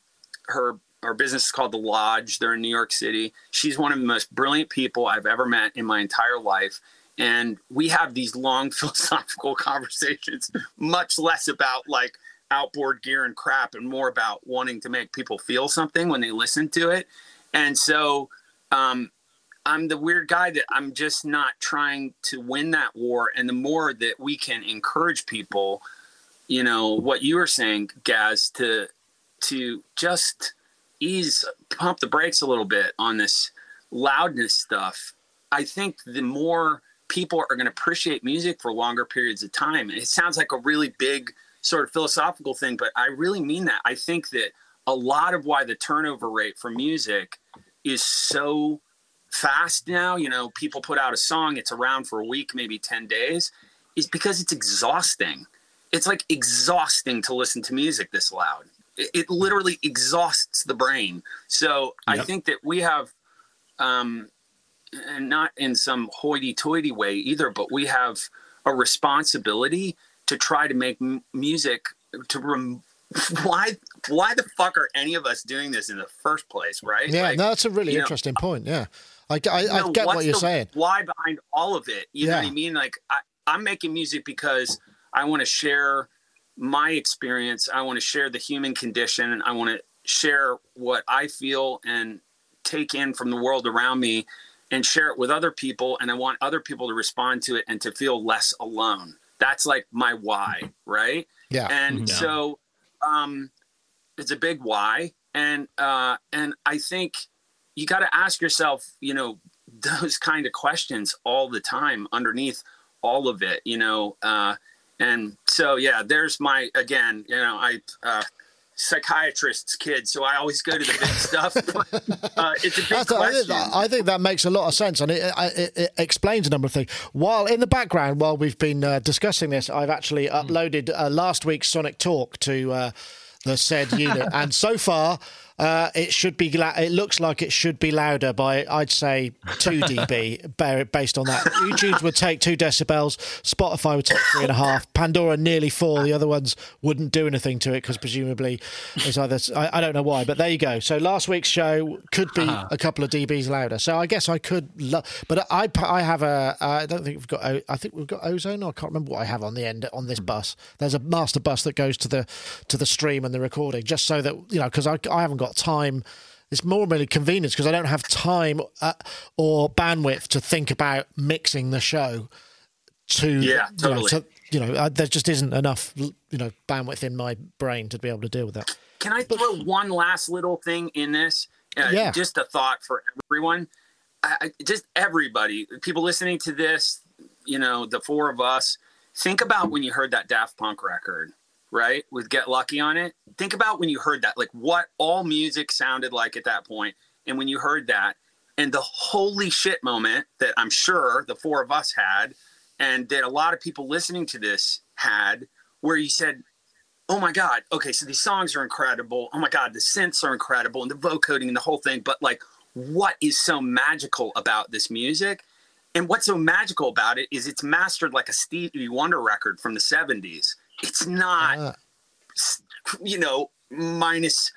her her business is called The Lodge. They're in New York City. She's one of the most brilliant people I've ever met in my entire life. and we have these long philosophical conversations, much less about like outboard gear and crap, and more about wanting to make people feel something when they listen to it. And so, um, I'm the weird guy that I'm just not trying to win that war. And the more that we can encourage people, you know, what you were saying, Gaz, to to just ease, pump the brakes a little bit on this loudness stuff. I think the more people are going to appreciate music for longer periods of time. And it sounds like a really big sort of philosophical thing, but I really mean that. I think that a lot of why the turnover rate for music is so fast now, you know, people put out a song, it's around for a week, maybe 10 days, is because it's exhausting. It's like exhausting to listen to music this loud. It, it literally exhausts the brain. So yep. I think that we have, um, and not in some hoity-toity way either, but we have a responsibility to try to make m- music to rem- why why the fuck are any of us doing this in the first place right yeah like, no, that's a really interesting know, point yeah I, I, you know, get what you're saying. Why behind all of it? You yeah. know what I mean? Like I, I'm making music because I want to share my experience. I want to share the human condition. and I want to share what I feel and take in from the world around me and share it with other people. And I want other people to respond to it and to feel less alone. That's like my why, right? Yeah. And yeah. so um, it's a big why. And uh, and I think you got to ask yourself, you know, those kind of questions all the time underneath all of it, you know. Uh, and so, yeah, there's my, again, you know, I, uh, psychiatrist's kid, so I always go to the big stuff. uh, it's a big question. I think, that, I think, that, makes a lot of sense, and it, it, it, explains a number of things. While in the background, while we've been uh, discussing this, I've actually hmm. uploaded uh, last week's Sonic Talk to uh, the said unit, and so far uh, it should be. It looks like it should be louder by I'd say two dB based on that. YouTube would take two decibels. Spotify would take three and a half. Pandora nearly four. The other ones wouldn't do anything to it because presumably it's either. I, I, don't know why, but there you go. So last week's show could be uh-huh. a couple of dBs louder. So I guess I could. Lo- but I I have a. I don't think we've got. I think we've got ozone. I can't remember what I have on the end on this hmm. bus. There's a master bus that goes to the to the stream and the recording just so that you know because I I haven't got got time. It's more really convenience because I don't have time uh, or bandwidth to think about mixing the show. To yeah, totally. You know, to, you know uh, there just isn't enough you know bandwidth in my brain to be able to deal with that. Can I throw one last little thing in this? Uh, yeah. Just a thought for everyone. I, just everybody, people listening to this, you know, the four of us, think about when you heard that Daft Punk record right? With Get Lucky on it. Think about when you heard that, like what all music sounded like at that point, and when you heard that, and the holy shit moment that I'm sure the four of us had, and that a lot of people listening to this had, where you said, "Oh my god, okay, so these songs are incredible. Oh my god, the synths are incredible, and the vocoding and the whole thing." But like, what is so magical about this music? And what's so magical about it is it's mastered like a Stevie Wonder record from the 70s it's not, uh. you know, minus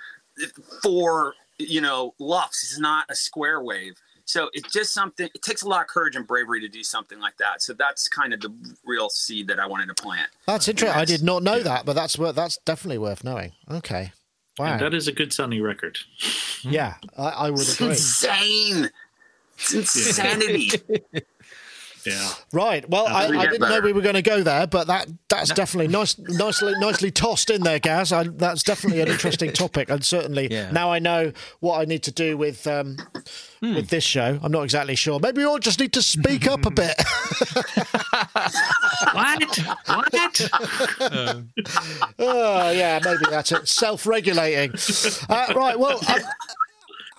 four, you know, lufs. It's not a square wave. So it's just something. It takes a lot of courage and bravery to do something like that. So that's kind of the real seed that I wanted to plant. That's interesting. I did not know yeah. that, but that's worth, that's definitely worth knowing. Okay, wow, and that is a good sounding record. Yeah, I, I would it's agree. Insane. It's insanity. Yeah. Right. Well, I, I, didn't know we were going to go there, but that that's no. definitely nice, nicely, nicely tossed in there, Gaz. I, that's definitely an interesting topic, and certainly yeah. now I know what I need to do with um, hmm. with this show. I'm not exactly sure. Maybe we all just need to speak up a bit. what? What? oh yeah, maybe that's it. Self-regulating. Uh, right. Well. Um,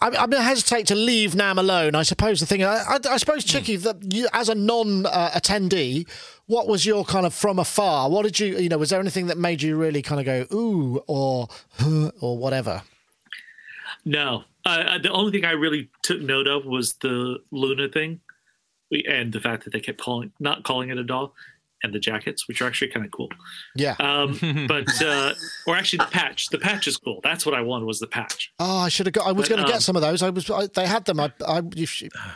I, I'm going to hesitate to leave NAMM alone. I suppose the thing, I, I, I suppose, Chicky, that you, as a non-attendee, uh, what was your kind of from afar? What did you, you know, was there anything that made you really kind of go ooh or huh, or whatever? No, uh, the only thing I really took note of was the LUNA thing, and the fact that they kept calling not calling it a doll and the jackets, which are actually kind of cool. Yeah. Um, but uh, or actually the patch. The patch is cool. That's what I wanted was the patch. Oh, I should have got. I was going to um, get some of those. I was. I, they had them. I. I you,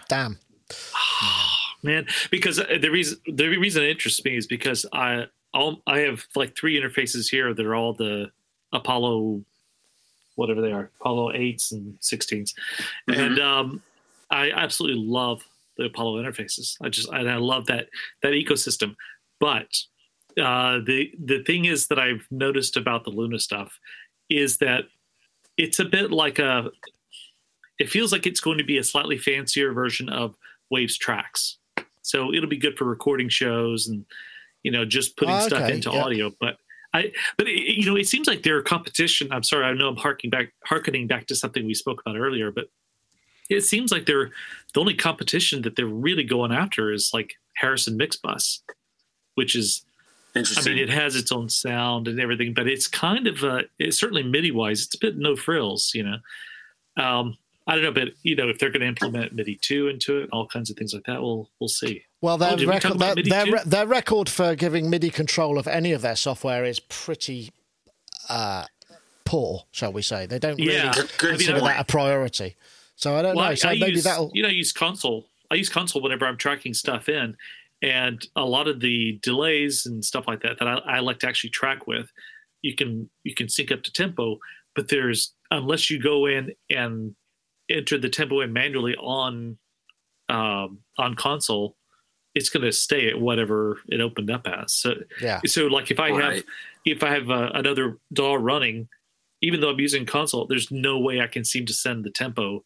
damn. man. Because uh, the reason the reason it interests me is because I all I have like three interfaces here that are all the Apollo, whatever they are, Apollo eights and 16s Mhm. and um, I absolutely love the Apollo interfaces. I just and I love that that ecosystem. But uh, the the thing is that I've noticed about the LUNA stuff is that it's a bit like a. It feels like it's going to be a slightly fancier version of Waves tracks. So it'll be good for recording shows and you know just putting Oh, stuff into yeah. audio. But I but it, you know it seems like their competition. I'm sorry, I know I'm harking back harkening back to something we spoke about earlier, but it seems like they're the only competition that they're really going after is like Harrison Mixbus, which is I mean it has its own sound and everything, but it's kind of uh it's certainly MIDI wise, it's a bit no frills, you know. Um I don't know, but you know, if they're going to implement MIDI two into it, all kinds of things like that, we'll we'll see. Well, their, Oh, did we record, their, their, re- their record for giving MIDI control of any of their software is pretty uh, poor, shall we say. They don't really Yeah, Good- good consider point. that a priority. So I don't Well, know. I, So I maybe use, that'll. you know use console. I use console whenever I'm tracking stuff in, and a lot of the delays and stuff like that that I, I like to actually track with, you can you can sync up to tempo, but there's unless you go in and enter the tempo in manually on um, on console, it's going to stay at whatever it opened up as. So Yeah. so like if I have Right. if I have uh, another DAW running, even though I'm using console, there's no way I can seem to send the tempo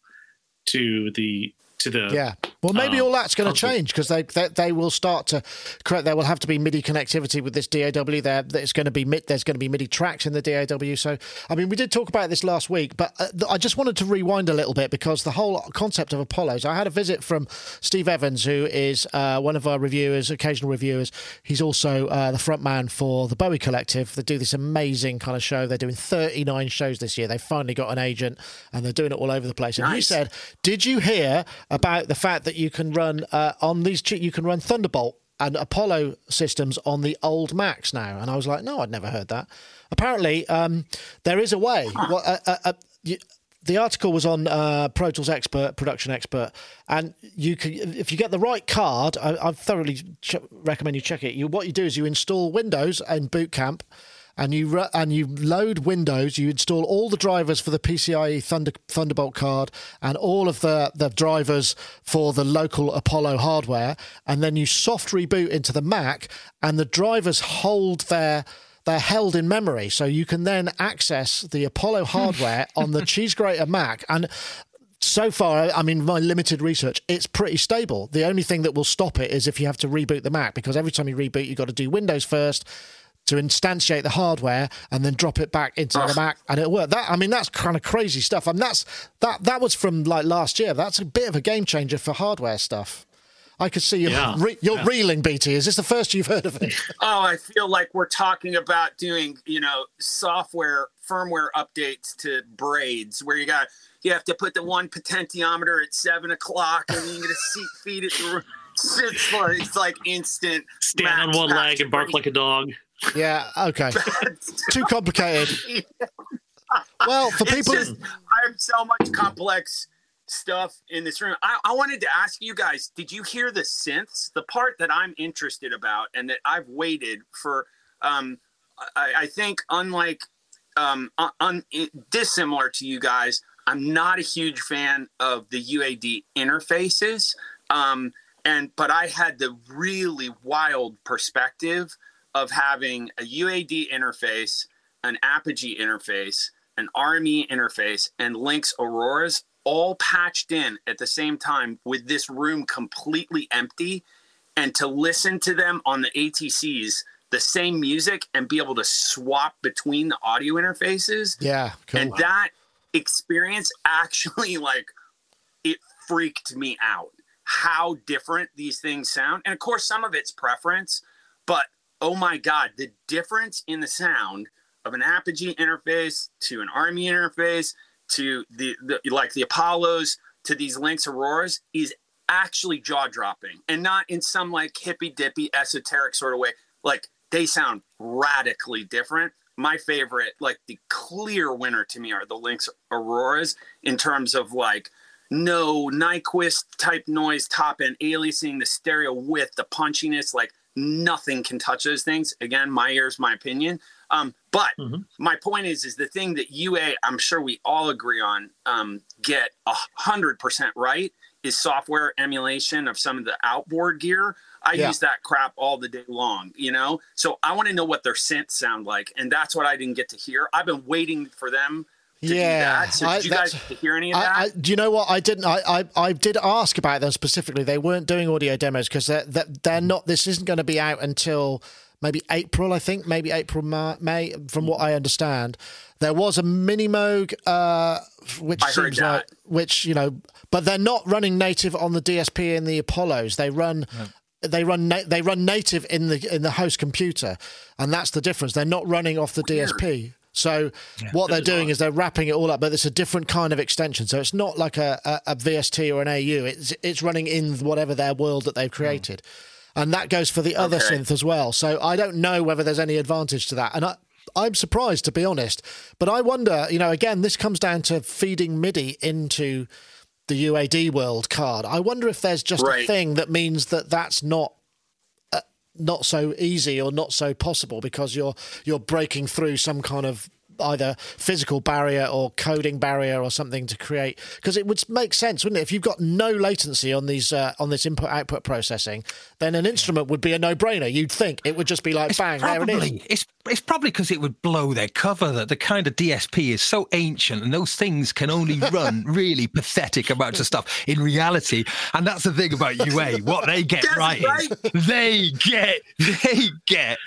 to the to the Yeah. Well, maybe uh, all that's going to change because they, they they will start to correct. There will have to be MIDI connectivity with this DAW. There, there's going to be mid, there's going to be MIDI tracks in the DAW. So, I mean, we did talk about this last week, but uh, th- I just wanted to rewind a little bit because the whole concept of Apollos. I had a visit from Steve Evans, who is uh, one of our reviewers, occasional reviewers. He's also uh, the front man for the Bowie Collective. They do this amazing kind of show. They're doing 39 shows this year. They finally got an agent and they're doing it all over the place. And he said, "Did you hear about the fact that you can run uh, on these? chi- You can run Thunderbolt and Apollo systems on the old Macs now." And I was like, "No, I'd never heard that." Apparently, um, there is a way. Well, uh, uh, uh, you, the article was on uh, Pro Tools Expert, Production Expert, and you can, if you get the right card, I, I thoroughly ch- recommend you check it. You, what you do is you install Windows and Boot Camp, and you ru- and you load Windows. You install all the drivers for the PCIe Thunder, Thunderbolt card and all of the the drivers for the local Apollo hardware, and then you soft reboot into the Mac, and the drivers hold their they're held in memory, so you can then access the Apollo hmm. hardware on the cheese grater Mac and. So far, I mean, my limited research, it's pretty stable. The only thing that will stop it is if you have to reboot the Mac, because every time you reboot, you've got to do Windows first, to instantiate the hardware and then drop it back into the Mac and it'll work. That I mean that's kind of crazy stuff. And that's that that was from like last year. That's a bit of a game changer for hardware stuff. I could see you Yeah. re- you're reeling, BT. Is this the first you've heard of it? Oh, I feel like we're talking about doing, you know, software firmware updates to braids where you got you have to put the one potentiometer at seven o'clock and then you get a seat feed it through. It's like, it's like instant. stand on one leg and bark like a dog. Yeah, okay. Too complicated. Well, for It's people just, I have so much complex stuff in this room. I, I wanted to ask you guys: Did you hear the synths? The part that I'm interested about, and that I've waited for. Um, I, I think, unlike, um, un, un, dissimilar to you guys, I'm not a huge fan of the UAD interfaces. Um, and but I had the really wild perspective of having a UAD interface, an Apogee interface, an RME interface, and Lynx Auroras all patched in at the same time with this room completely empty, and to listen to them on the ATCs, the same music, and be able to swap between the audio interfaces. Yeah, cool. and that experience actually like it freaked me out how different these things sound. And of course some of it's preference but oh my god the difference in the sound of an apogee interface to an RME interface to the, the like the apollos to these lynx auroras is actually jaw-dropping and not in some like hippy dippy esoteric sort of way. Like they sound radically different. My favorite like the clear winner to me are the lynx auroras in terms of like no Nyquist type noise, top end aliasing, the stereo width, the punchiness, like nothing can touch those things. Again, my ears, my opinion. Um, but Mhm. my point is, is the thing that UA, I'm sure we all agree on, um, get a hundred percent right is software emulation of some of the outboard gear. I Yeah. use that crap all the day long, you know. So I want to know what their synths sound like, and that's what I didn't get to hear. I've been waiting for them to do Yeah, that. So I- you guys that's- get to hear any of that? I, I, do you know what? I didn't. I, I, I did ask about them specifically. They weren't doing audio demos because they're, they're, they're not. This isn't going to be out until maybe April, I think, maybe April, May, from what I understand. There was a mini Moog, uh, which I heard seems like, which, you know, but they're not running native on the DSP in the Apollos. They run. They run na- they run native in the in the host computer, and that's the difference. They're not running off the DSP. So what they're doing is they're wrapping it all up, but it's a different kind of extension. So it's not like a, a, a VST or an AU. It's it's running in whatever their world that they've hmm. created, and that goes for the other Okay. synth as well. So I don't know whether there's any advantage to that, and I. I'm surprised to be honest, but I wonder, you know, again, this comes down to feeding MIDI into the UAD world card. I wonder if there's just a thing that means that that's not not so easy or not so possible because you're you're breaking through some kind of either physical barrier or coding barrier or something to create because it would make sense wouldn't it if you've got no latency on these uh, on this input output processing then an instrument would be a no-brainer you'd think it would just be like bang there it is Probably. It's it's probably because it would blow their cover that the kind of DSP is so ancient and those things can only run really pathetic amounts of stuff in reality. And that's the thing about UA. What they get right, right. is they get they get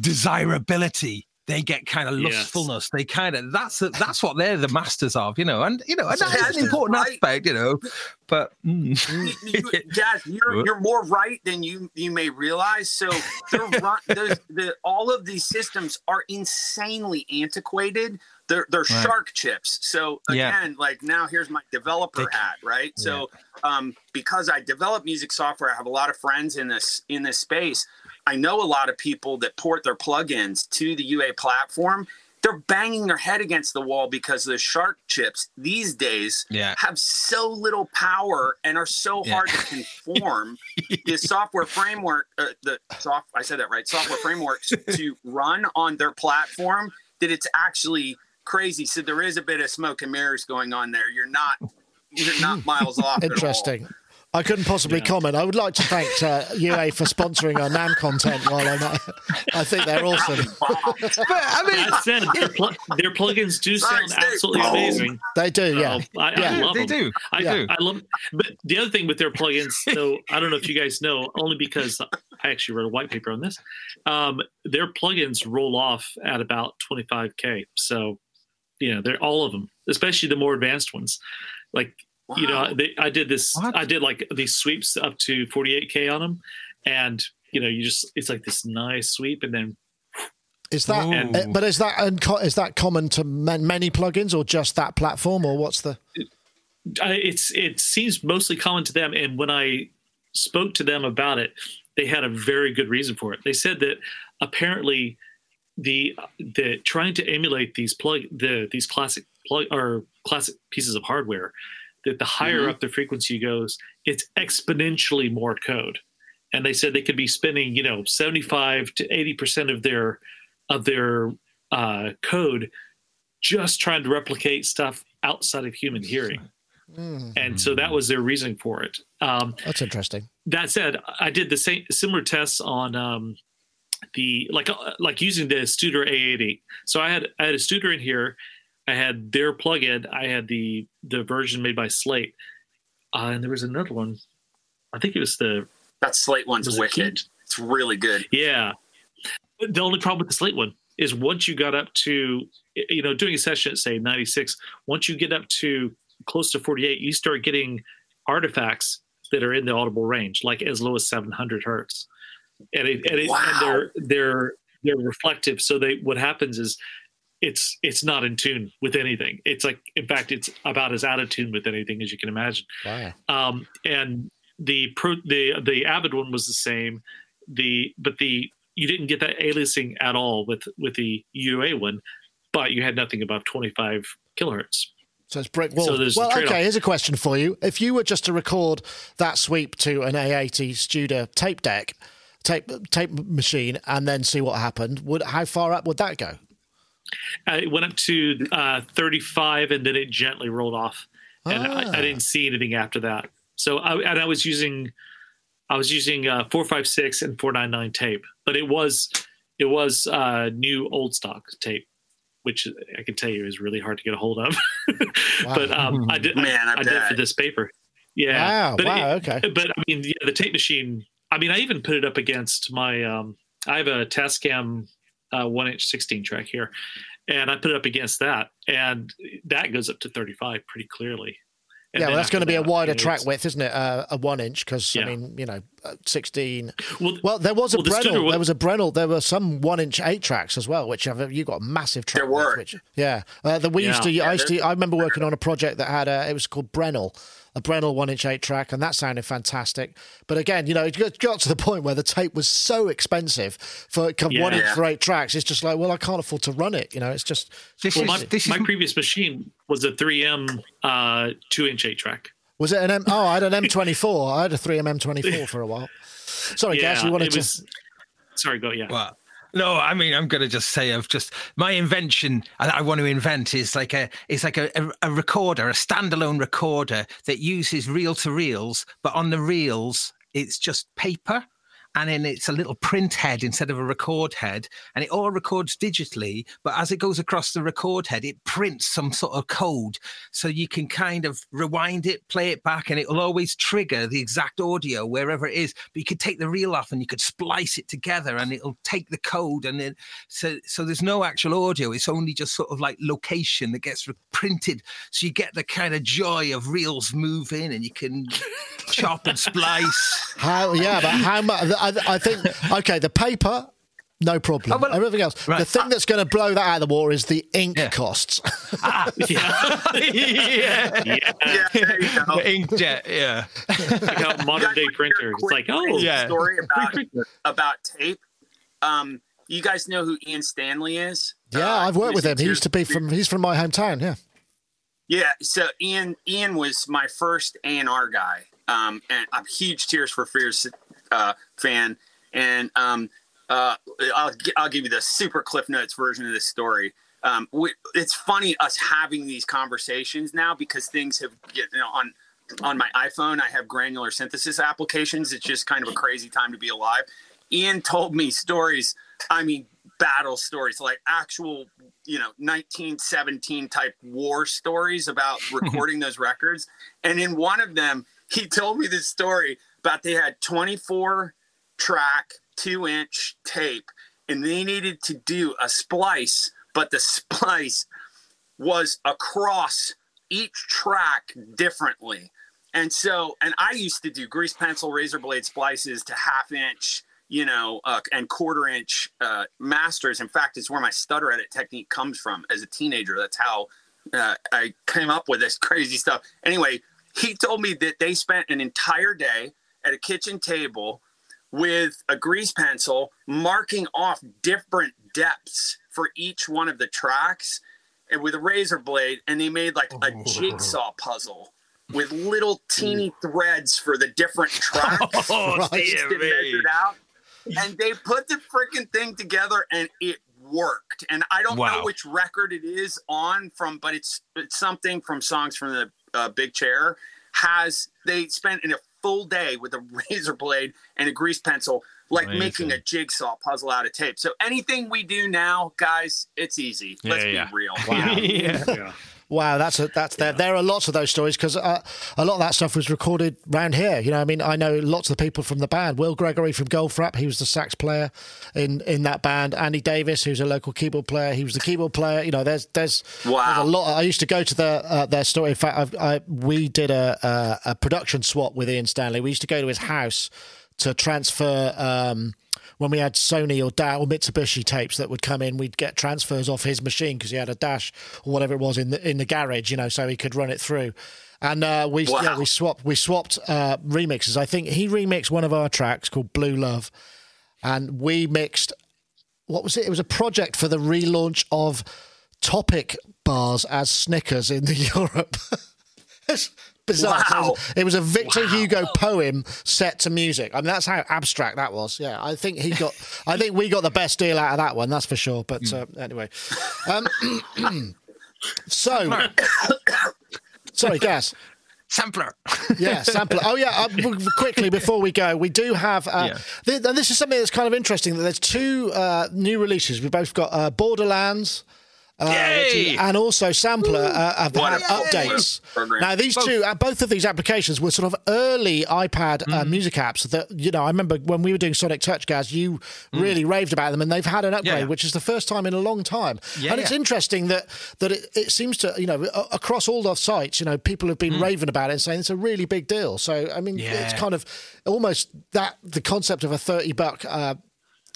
desirability. They get kind of Yes. lustfulness. They kind of that's that's what they're the masters of, you know. And you know, and that That's an important right. aspect, you know. But mm. you, you, Gaz, you're you're more right than you you may realize. So they're run, the, all of these systems are insanely antiquated. They're they're Right. SHARC chips. So Yeah. again, like now here's my developer They- hat, right? So um, because I develop music software, I have a lot of friends in this in this space. I know a lot of people that port their plugins to the UA platform. They're banging their head against the wall because the SHARC chips these days Yeah. have so little power and are so Yeah. hard to conform the software framework uh, the soft I said that right software frameworks to run on their platform that it's actually crazy so there is a bit of smoke and mirrors going on there you're not you're not miles off at all. interesting I couldn't possibly Yeah. comment. I would like to thank uh, UA for sponsoring our NAMM content while I'm at I think they're awesome. But I mean, That said, their, pl- their plugins do sound absolutely Boom. amazing. They do, yeah. So I, I Yeah, love they them. do. I Yeah. do. I love. But the other thing with their plugins, though, I don't know if you guys know, only because I actually wrote a white paper on this. Um, their plugins roll off at about 25k. So, you know, they're all of them, especially the more advanced ones. Like, you know, they, I did this. What? I did like these sweeps up to 48k on them, and you know, you just it's like this nice sweep, and then Is that? Ooh. uh, but is that unco- is that common to man- many plugins or just that platform or what's the? I, it's it seems mostly common to them. And when I spoke to them about it, they had a very good reason for it. They said that apparently the the trying to emulate these plug the these classic plug or classic pieces of hardware that the higher Mhm. up the frequency goes, it's exponentially more code. And they said they could be spending, you know, 75 to 80% of their of their uh, code just trying to replicate stuff outside of human hearing. Mm, And so that was their reasoning for it. Um, that's interesting. that said, I did the same similar tests on um, the like uh, like using the Studer A80. So I had I had a Studer in here. I had their plugin. I had the the version made by Slate, uh, and there was another one. I think it was the that slate one's wicked it's really good yeah. The only problem with the Slate one is once you got up to you know doing a session at say 96, once you get up to close to 48, you start getting artifacts that are in the audible range, like as low as 700 hertz, and it, and, it, Wow. and they're they're they're reflective. So they what happens is it's it's not in tune with anything. It's like in fact it's about as out of tune with anything as you can imagine. Wow. Um, and the pro the the Avid one was the same. The but the you didn't get that aliasing at all with with the UA one, but you had nothing above 25 kilohertz. So it's brick wall. So well, trade-off. okay. Here's a question for you: If you were just to record that sweep to an A80 Studer tape deck, tape tape machine, and then see what happened, would how far up would that go? Uh, it went up to uh, 35 and then it gently rolled off and I, Ah. I didn't see anything after that so I, and I was using I was using uh, 456 and 499 tape but it was it was uh, new old stock tape which I can tell you is really hard to get a hold of but um, I did Man, I I, did bet. for this paper yeah Wow, but wow, it- okay. but I mean, yeah, the tape machine. I mean, I even put it up against my. Um, I have a Tascam uh, one inch sixteen track here, and I put it up against that, and that goes up to thirty five pretty clearly. And yeah, well, that's going to after be a wider track width, isn't it? Uh, a one inch, because I mean, you know, uh, sixteen. Well, Well, there was a Well, the Brenell. was- There was a Brenell. There were some one inch eight tracks as well, which have you got a massive track. There were. width, which, yeah, uh, the, we used to. Yeah. I used to. I remember working on a project that had a. It was called Brenell. A Brenell one inch eight track, and that sounded fantastic. But again, you know, it got- got to the point where the tape was so expensive for Yeah. one inch for eight tracks. It's just like, well, I can't afford to run it. You know, it's just This well, is my, this my is previous machine was a 3M uh, two inch eight track. Was it an M? Oh, I had an M24. I had a 3M M24 for a while. Sorry, Gaz, you wanted it to. Sorry, go yeah. Well, no, I mean, I'm going to just say I've just my invention that I want to invent is like a is like a, a, a recorder, a standalone recorder that uses reel to reels, but on the reels it's just paper. And then it's a little print head instead of a record head, and it all records digitally. But as it goes across the record head, it prints some sort of code, so you can kind of rewind it, play it back, and it will always trigger the exact audio wherever it is. But you could take the reel off and you could splice it together, and it'll take the code, and then so so there's no actual audio. It's only just sort of like location that gets printed, so you get the kind of joy of reels moving, and you can chop and splice. How? Yeah, but how much? I, I think okay. The paper, no problem. Oh, well, Everything else. right. The thing that's going to blow that out of the water is the ink Yeah. costs. yeah, yeah. yeah. Yeah, there. The inkjet, yeah. Like how modern day printers. It's like, oh, yeah. story about about tape. Um, you guys know who Ian Stanley is? yeah, Uh, I've worked with him. He used to be from. He's from my hometown. Yeah. Yeah, so Ian Ian was my first A and R guy, um, and I'm huge Tears for Fears uh, fan. And um, uh, I'll I'll give you the super Cliff Notes version of this story. Um, we, it's funny us having these conversations now because things have you know on on my iPhone. I have granular synthesis applications. It's just kind of a crazy time to be alive. Ian told me stories. I mean, battle stories, like actual, you know, 1917 type war stories about recording those records. And in one of them, he told me this story about they had 24 track, two inch tape, and they needed to do a splice, but the splice was across each track differently. And so, and I used to do grease pencil razor blade splices to half inch, you know, uh, and quarter inch uh, masters. In fact, it's where my stutter edit technique comes from as a teenager. That's how uh, I came up with this crazy stuff. Anyway, he told me that they spent an entire day at a kitchen table with a grease pencil marking off different depths for each one of the tracks and with a razor blade and they made like a jigsaw puzzle with little teeny threads for the different tracks. Oh, and measured out. And they put the freaking thing together and it worked. And i don't know which record it is on from but it's it's something from songs from the uh, big chair has they spent in a full day with a razor blade and a grease pencil like Amazing. making a jigsaw puzzle out of tape so anything we do now guys it's easy let's Yeah, yeah. be real Wow. yeah. yeah. Wow, that's a, that's there. There are lots of those stories because uh, a lot of that stuff was recorded round here. You know, I mean, I know lots of the people from the band. Will Gregory from Goldfrapp, he was the sax player in in that band. Andy Davis, who's a local keyboard player, he was the keyboard player. You know, there's there's, Wow. there's a lot. I used to go to the uh, their store. In fact, I've, I we did a, a a production swap with Ian Stanley. We used to go to his house to transfer. Um, when we had Sony or or Mitsubishi tapes that would come in, we'd get transfers off his machine because he had a dash or whatever it was in the in the garage, you know, so he could run it through. And uh, we Wow. yeah, we swapped we swapped uh, remixes. I think he remixed one of our tracks called Blue Love, and we mixed what was it? It was a project for the relaunch of Topic bars as Snickers in Europe. it's bizarre. Wow. It, was, it was a Victor Wow. Hugo poem set to music. I mean, that's how abstract that was. Yeah, I think he got. I think we got the best deal out of that one. That's for sure. But Hmm. uh, anyway, um, so sorry, Gaz. Samplr. Yeah, sampler. Oh, yeah. Uh, quickly before we go, we do have. Uh, Yeah. th- and this is something that's kind of interesting. That there's two uh, new releases. We've both got uh, Borderlands. Uh, is- and also Samplr uh, have What had updates. program. Now these two, uh, both of these applications were sort of early iPad uh, Mm. music apps. That you know, I remember when we were doing Sonic Touch, guys, you really raved about them, and they've had an upgrade, Mm. yeah. which is the first time in a long time. Yeah, and it's yeah. interesting that that it, it seems to you know across all the sites, you know, people have been raving about it and saying it's a really big deal. So I mean, it's Mm. Kind of almost that the concept of a thirty buck.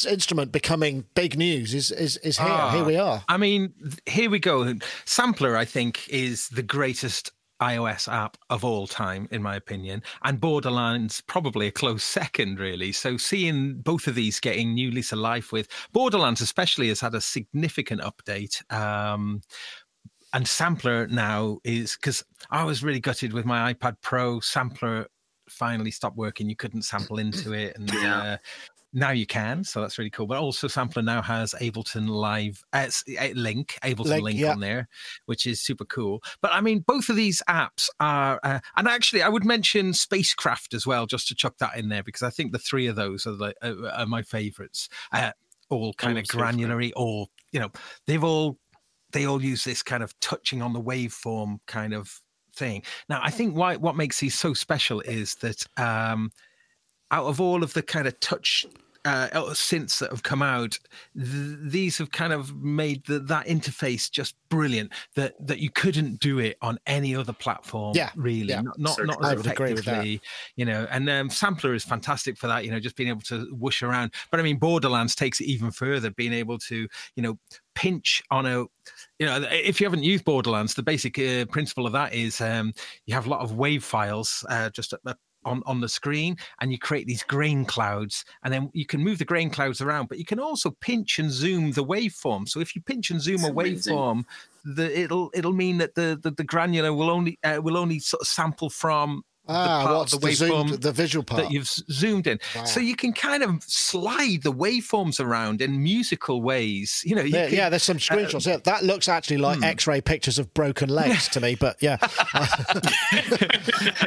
Instrument becoming big news is is, is here Ah. here we are I mean, here we go. Samplr, I think, is the greatest iOS app of all time, in my opinion, and Borderlands probably a close second, really. So seeing both of these getting new lease of life with Borderlands, especially, has had a significant update. Um, and Samplr now is because I was really gutted with my iPad Pro. Samplr finally stopped working. You couldn't sample into it, and Yeah. uh, now you can. So that's really cool. But also, Samplr now has Ableton Live uh, uh, link, Ableton Link, link yeah. on there, which is super cool. But I mean, both of these apps are, uh, and actually, I would mention Spacecraft as well, just to chuck that in there because I think the three of those are, the, uh, are my favorites. Uh, all kind love of granularly, or you know, they've all they all use this kind of touching on the waveform kind of thing. Now, I think why what makes these so special is that um, out of all of the kind of touch uh, synths that have come out, th- these have kind of made the, that interface just brilliant. That that you couldn't do it on any other platform. Yeah, really, yeah. not not, not I as would agree with that. effectively. You know, and um, Samplr is fantastic for that. You know, just being able to whoosh around. But I mean, Borderlands takes it even further, being able to you know pinch on a you know if you haven't used borderlands the basic uh, principle of that is um, you have a lot of wave files uh, just at the, on, on the screen and you create these grain clouds and then you can move the grain clouds around but you can also pinch and zoom the waveform so if you pinch and zoom That's a amazing. waveform the it'll it'll mean that the the, the granular will only uh, will only sort of sample from ah part of what's the the, zoom, waveform the visual part that you've zoomed in. So you can kind of slide the waveforms around in musical ways. You know, you Yeah, can- yeah, there's some screenshots. yeah, that looks actually like hmm. X-ray pictures of broken legs to me. But yeah,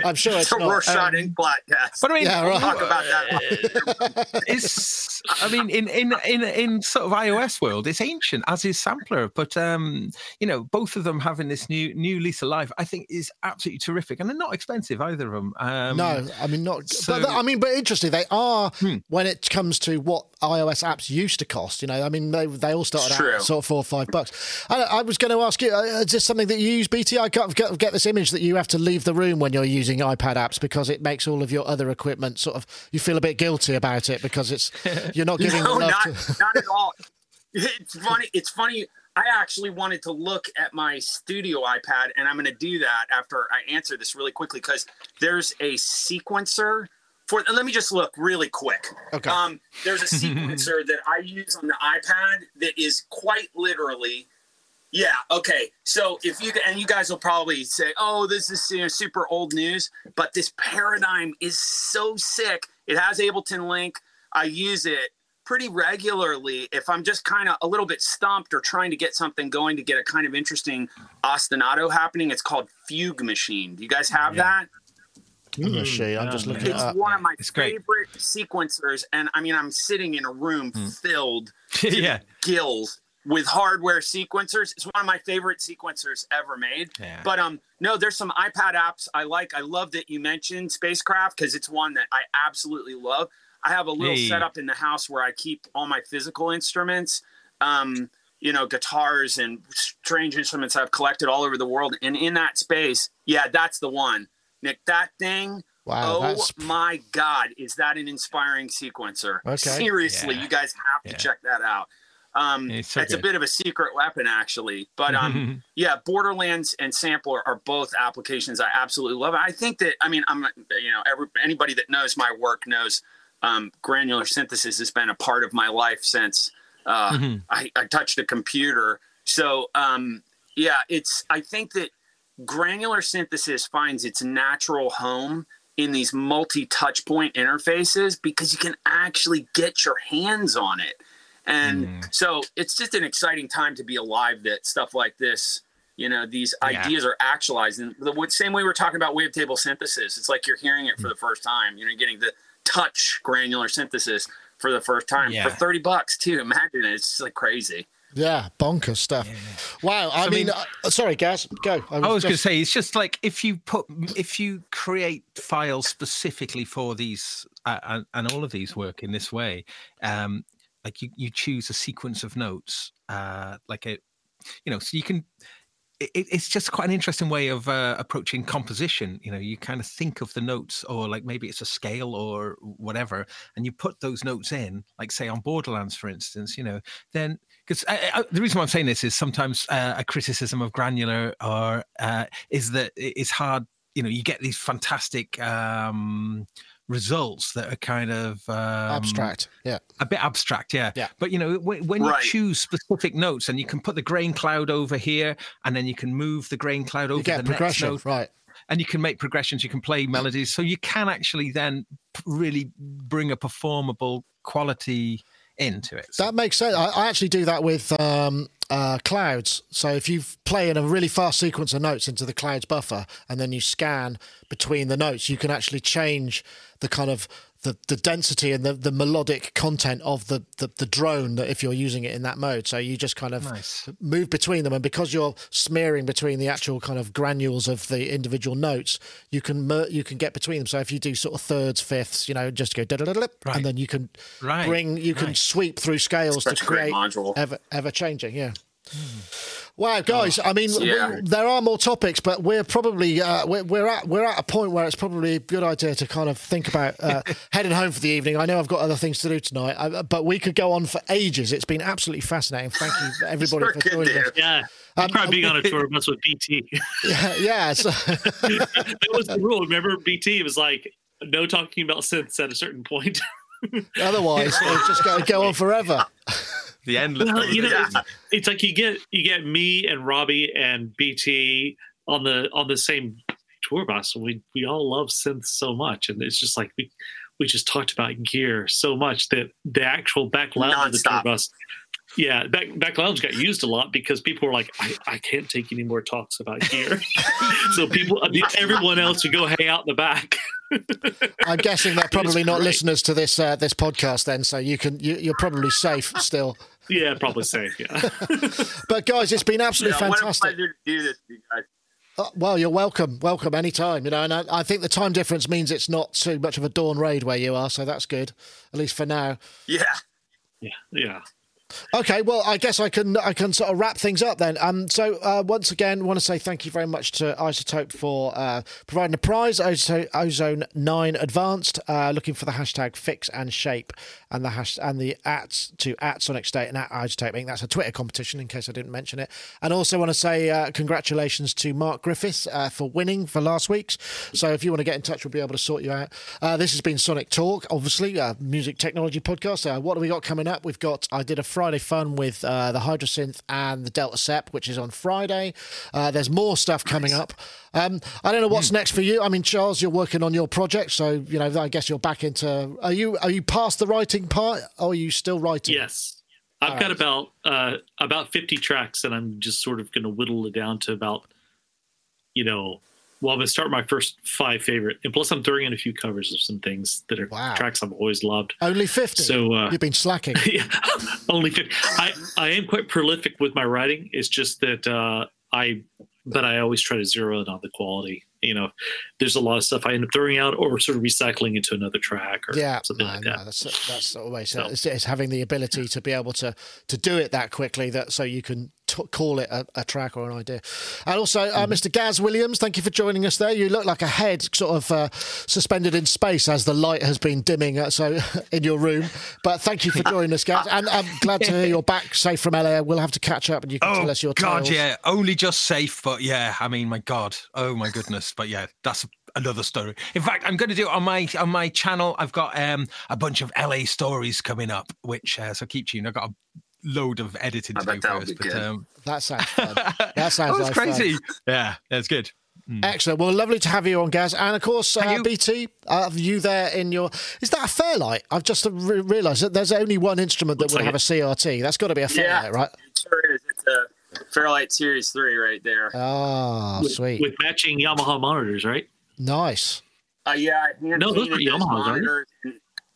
I'm sure it's It's a not. Rorschach inkblot test. But I mean, Yeah, right. Talk about that. it's I mean in in in in sort of iOS world it's ancient as is Samplr but um you know both of them having this new new lease of life I think is absolutely terrific and they're not expensive either of them um No, I mean not. so- but I mean, but interesting. They are Hmm. when it comes to what iOS apps used to cost. You know, I mean, they they all started It's out true. sort of four or five bucks. I, I was going to ask you, uh, is this something that you use, BT? I got, get, get this image that you have to leave the room when you're using iPad apps because it makes all of your other equipment sort of you feel a bit guilty about it because it's you're not giving no, enough. not, to, not at all. It's funny. It's funny. I actually wanted to look at my studio iPad, and I'm going to do that after I answer this really quickly because there's a sequencer for. Let me just look really quick. Okay. Um, there's a sequencer that I use on the iPad that is quite literally. Yeah. Okay. So if you and you guys will probably say, "Oh, this is you know, super old news," but this paradigm is so sick. It has Ableton Link. I use it pretty regularly if I'm just kind of a little bit stumped or trying to get something going to get a kind of interesting ostinato happening. It's called Fugue Machine. Do you guys have that? machine. I'm just yeah, looking it It's up. one of my It's great. favorite sequencers, and I mean, I'm sitting in a room filled yeah gills with hardware sequencers. It's one of my favorite sequencers ever made. Yeah. But um, no, there's some iPad apps I like. I love that you mentioned Spacecraft because it's one that I absolutely love. I have a little Hey. setup in the house where I keep all my physical instruments, um, you know, guitars and strange instruments I've collected all over the world. And in that space, yeah, that's the one. Nick, that thing. Wow, oh that's my God, is that an inspiring sequencer? Okay. Seriously, Yeah. you guys have to Yeah. check that out. Um, It's so it's a bit of a secret weapon, actually. But um, yeah, Borderlands and Samplr are both applications I absolutely love. I think that I mean I'm you know every, anybody that knows my work knows um, granular synthesis has been a part of my life since uh, Mhm. I, I touched a computer. So um, Yeah, it's. I think that granular synthesis finds its natural home in these multi-touch point interfaces because you can actually get your hands on it. And Mm. so it's just an exciting time to be alive that stuff like this, you know, these ideas are actualized. And the same way we're talking about wavetable synthesis, it's like you're hearing it for the first time. You know, you're getting the touch granular synthesis for the first time Yeah. for 30 bucks too. Imagine it. It's like crazy. Yeah, bonkers stuff. Wow. I So, I mean, mean- uh, sorry, Gaz, go. I was going to say it's just like if you put if you create files specifically for these uh, and, and all of these work in this way, um, like you you choose a sequence of notes, uh, like a you know, so you can. It, it's just quite an interesting way of uh, approaching composition. You know, you kind of think of the notes, or like maybe it's a scale or whatever, and you put those notes in, like say on Borderlands, for instance. You know, then because the reason why I'm saying this is sometimes uh, a criticism of granular or uh, is that it's hard. You know, you get these fantastic um, results that are kind of um, abstract. Yeah. a bit abstract, yeah. Yeah. But you know, when, when Right. you choose specific notes, and you can put the grain cloud over here, and then you can move the grain cloud over You get the next progression. note, Right. and you can make progressions. You can play melodies, so you can actually then really bring a performable quality into it. That makes sense. I, I actually do that with um, uh, clouds. So if you play in a really fast sequence of notes into the clouds buffer, and then you scan between the notes, you can actually change the kind of the, the density and the, the melodic content of the, the, the drone that if you're using it in that mode. So you just kind of Nice. move between them, and because you're smearing between the actual kind of granules of the individual notes, you can mer- you can get between them. So if you do sort of thirds, fifths, you know, just go da da da da, Right. and then you can Right. bring you can Nice. sweep through scales to create module. ever ever changing. Yeah. Wow, guys! I mean, we- there are more topics, but we're probably uh, we're, we're at we're at a point where it's probably a good idea to kind of think about uh, heading home for the evening. I know I've got other things to do tonight, uh, but we could go on for ages. It's been absolutely fascinating. Thank you, everybody, for joining do. us. Yeah. Um, Try being on a tour bus with BT. Yeah, yeah. So, that was the rule. Remember, BT was like, no talking about synths at a certain point. otherwise, it'll just to go on forever. The endless. Well, you know, Yeah. it's, it's like you get you get me and Robbie and BT on the on the same tour bus. and We we all love synths so much, and it's just like we we just talked about gear so much that the actual back lounge of the tour bus. Yeah, back back lounge got used a lot because people were like, I, I can't take any more talks about gear. so people, everyone else would go hang out in the back. I'm guessing they're probably not listeners to this uh, this podcast, then, so you can you, you're probably safe still. Yeah, probably safe. Yeah. But guys, it's been absolutely Yeah, what a fantastic. pleasure to do this, you guys. Uh, well, you're welcome. Welcome anytime. You know, and I, I think the time difference means it's not too much of a dawn raid where you are, so that's good, at least for now. Yeah. Yeah. Yeah. Okay, well, I guess I can I can sort of wrap things up then. Um, so uh, once again, want to say thank you very much to iZotope for uh, providing the prize, Ozone Nine Advanced. Uh, looking for the hashtag Fix and Shape and the hash and the at to at Sonic State and at iZotope. I think that's a Twitter competition in case I didn't mention it. And also want to say uh, congratulations to Mark Griffiths uh, for winning for last week's. So if you want to get in touch, we'll be able to sort you out. Uh, this has been Sonic Talk, obviously a music technology podcast. What do we got coming up? We've got I did a Friday fun with uh, the Hydrasynth and the Delta Sep, which is on Friday. Uh, there's more stuff coming up. Um, I don't know what's next for you. I mean, Charles, you're working on your project, so you know. I guess you're back into. Are you are you past the writing part, or are you still writing? Yes. I've All got right. about uh, about 50 tracks, and I'm just sort of going to whittle it down to about, you know, well, I'm going to start my first five favorite. And plus, I'm throwing in a few covers of some things that are Wow. tracks I've always loved. Only fifty. So, uh, you've been slacking. yeah, only 50. I, I am quite prolific with my writing. It's just that uh, I, but I always try to zero in on the quality. You know, there's a lot of stuff I end up throwing out or sort of recycling into another track or yeah, something no, like no, that. that's that's always So- it's, it's having the ability to be able to to do it that quickly that so you can t- call it a, a track or an idea. And also, uh, Mm-hmm. Mr. Gaz Williams, thank you for joining us. There, you look like a head sort of uh, suspended in space as the light has been dimming. Uh, so in your room, but thank you for joining us, Gaz. And I'm glad to hear you're back safe from LA. We'll have to catch up and you can Oh tell us your track. Oh, God, tales. yeah, only just safe, but yeah, I mean, my God, oh my goodness, but yeah, that's another story. In fact, I'm going to do it on my on my channel. I've got um a bunch of LA stories coming up, which uh, so keep tuned. I've got a load of editing I to do that would first. But good. um, That sounds fun. That sounds that was like fun. crazy. Yeah, that's good. Excellent. Well, lovely to have you on, Gaz. And of course, uh, you. BT, uh, have you there in your. Is that a Fairlight? I've just re- realised that there's only one instrument that Looks would like have a CRT. That's got to be a Yeah. Fairlight, right? It sure is. It's a Fairlight Series 3 right there. Ah, with, sweet. with matching Yamaha monitors, right? nice. Uh, yeah, No, those painted are those Yamahas, aren't they? monitors. and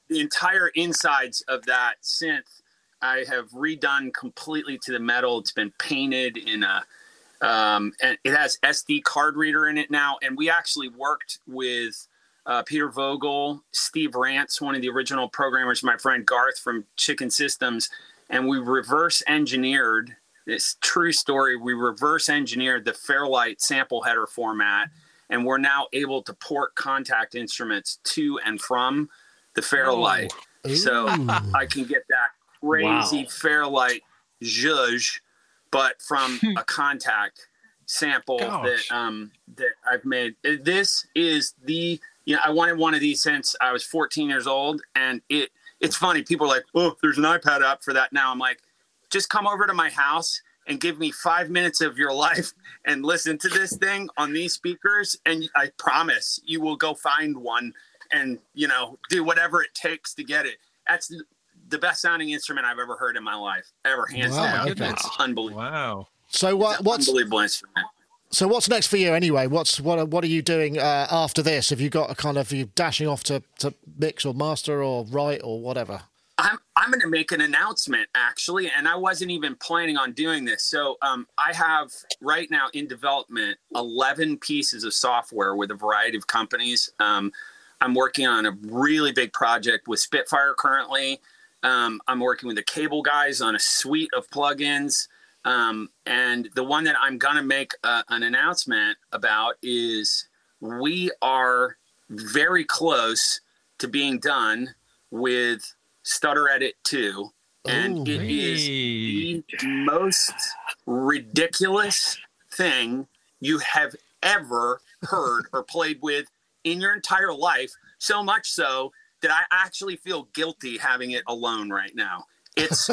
The entire insides of that synth, I have redone completely to the metal. It's been painted in a, um, and it has SD card reader in it now. And we actually worked with uh, Peter Vogel, Steve Rance, one of the original programmers, my friend Garth from Chicken Systems, and we reverse engineered this true story. We reverse engineered the Fairlight sample header format, and we're now able to port Kontakt instruments to and from the Fairlight. So I can get that crazy Wow. Fairlight zhuzh, but from a Kontakt sample Gosh. that um that I've made. This is the you know I wanted one of these since I was 14 years old, and it it's funny. People are like, oh, there's an iPad app for that now. I'm like, just come over to my house and give me five minutes of your life and listen to this thing on these speakers, and I promise you will go find one and you know do whatever it takes to get it. That's the- the best sounding instrument I've ever heard in my life, ever hands Wow, down. okay. It's unbelievable. Wow. So what, what's unbelievable instrument. so what's next for you anyway? What's what what are you doing uh, after this? Have you got a kind of you dashing off to, to mix or master or write or whatever? I'm I'm going to make an announcement actually, and I wasn't even planning on doing this. So um, I have right now in development 11 pieces of software with a variety of companies. Um, I'm working on a really big project with Spitfire currently. Um, I'm working with the Cableguys on a suite of plugins. Um, and the one that I'm going to make uh, an announcement about is we are very close to being done with Stutter Edit 2. And Ooh. it is the most ridiculous thing you have ever heard or played with in your entire life. So much so that I actually feel guilty having it alone right now. It's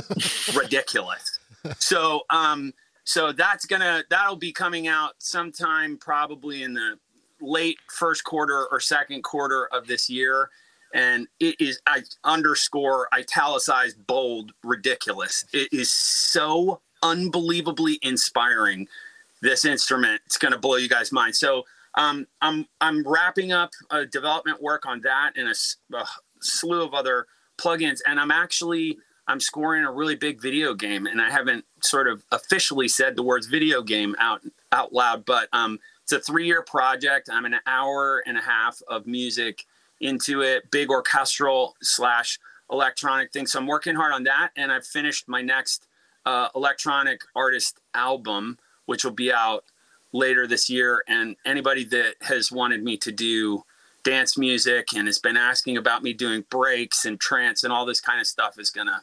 ridiculous. So, um, so that's gonna that'll be coming out sometime probably in the late first quarter or second quarter of this year. And it is I underscore italicized bold ridiculous. It is so unbelievably inspiring. This instrument, it's going to blow you guys' mind. So um, I'm I'm wrapping up uh, development work on that and a slew of other plugins, and I'm actually I'm scoring a really big video game, and I haven't sort of officially said the words video game out out loud, but um, it's a three year project. I'm an hour and a half of music into it, big orchestral slash electronic thing. So I'm working hard on that, and I've finished my next uh, electronic artist album, which will be out later this year. And anybody that has wanted me to do dance music and has been asking about me doing breaks and trance and all this kind of stuff is gonna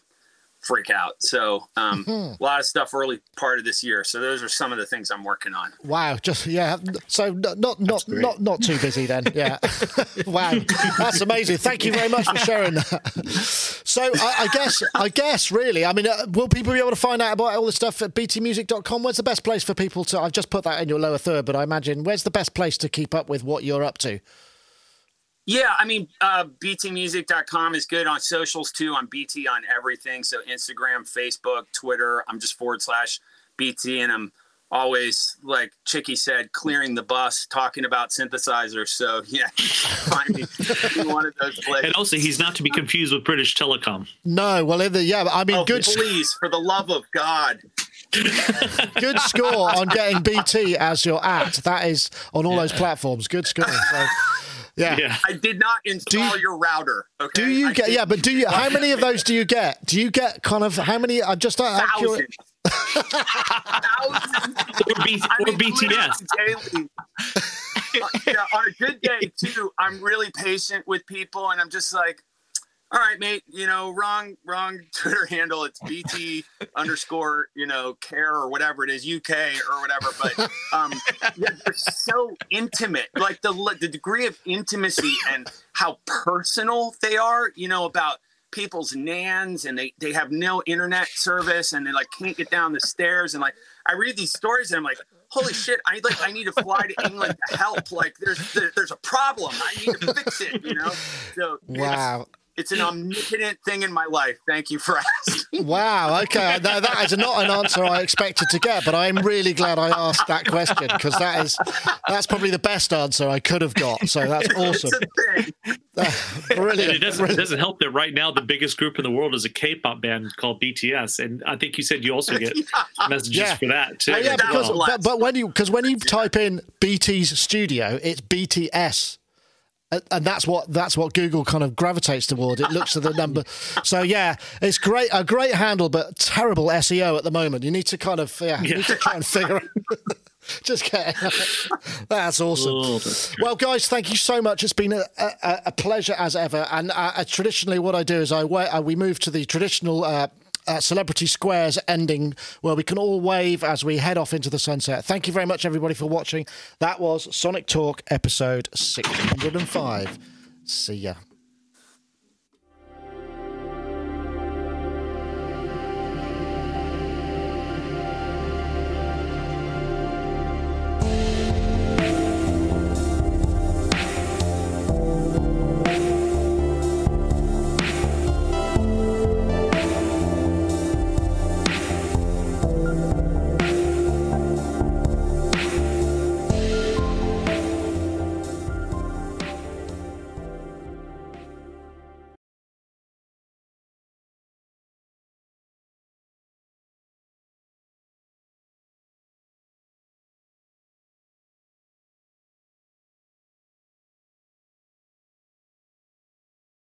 freak out. So um, a lot of stuff early part of this year. So those are some of the things I'm working on. Wow, just yeah. So not not not not, not too busy then. Yeah. wow, that's amazing. Thank you very much for sharing that. So I, I guess I guess really, I mean, uh, will people be able to find out about all this stuff at btmusic.com? Where's the best place for people to? I've just put that in your lower third, but I imagine where's the best place to keep up with what you're up to? Yeah, I mean, uh, btmusic.com is good on socials too. I'm BT on everything. So Instagram, Facebook, Twitter. I'm just forward slash BT. And I'm always, like Chicky said, clearing the bus, talking about synthesizers. So yeah, find me one of those places. And also, he's not to be confused with British Telecom. No, well, in the, yeah, I mean, Oh, good please, for the love of God. good score on getting BT as your act. That is on all those platforms. Good score. So, yeah. Yeah. I did not install you- your router. Okay. Do you I get did yeah? But do you? How many of those do you get? Do you get kind of how many? I'm just out of curi- thousands. thousands. Or, B- I or mean, BTS. daily. Uh, yeah, on a good day too, I'm really patient with people, and I'm just like, "All right, mate, you know, wrong, wrong Twitter handle. It's BT underscore, you know, care or whatever it is, UK or whatever." But um, yeah, they're so intimate, like the the degree of intimacy and how personal they are. You know about people's nans and they they have no internet service and they like can't get down the stairs and like I read these stories and I'm like, holy shit, I like I need to fly to England to help. Like there's there, there's a problem. I need to fix it. You know. So Wow. It's an omnipotent thing in my life. Thank you for asking. Wow. Okay. That, that is not an answer I expected to get, but I'm really glad I asked that question because that is that's probably the best answer I could have got. So that's awesome. It's. And Brilliant. it doesn't, it doesn't help that right now the biggest group in the world is a K-pop band called BTS, and I think you said you also get messages Yeah. for that too. Oh, yeah, because well. well. but, but when you because when you type in BT's studio, it's BTS. And- that's what that's what Google kind of gravitates toward. It looks at the number. So yeah, it's great a great handle, but terrible SEO at the moment. You need to kind of yeah, you need to try and figure. Out. Just get That's awesome. Oh, that's. Well, guys, thank you so much. It's been a, a, a pleasure as ever. And uh, uh, traditionally, what I do is I uh, we move to the traditional. Uh, uh, celebrity squares ending where we can all wave as we head off into the sunset. Thank you very much, everybody, for watching. That was Sonic Talk episode 605. See ya.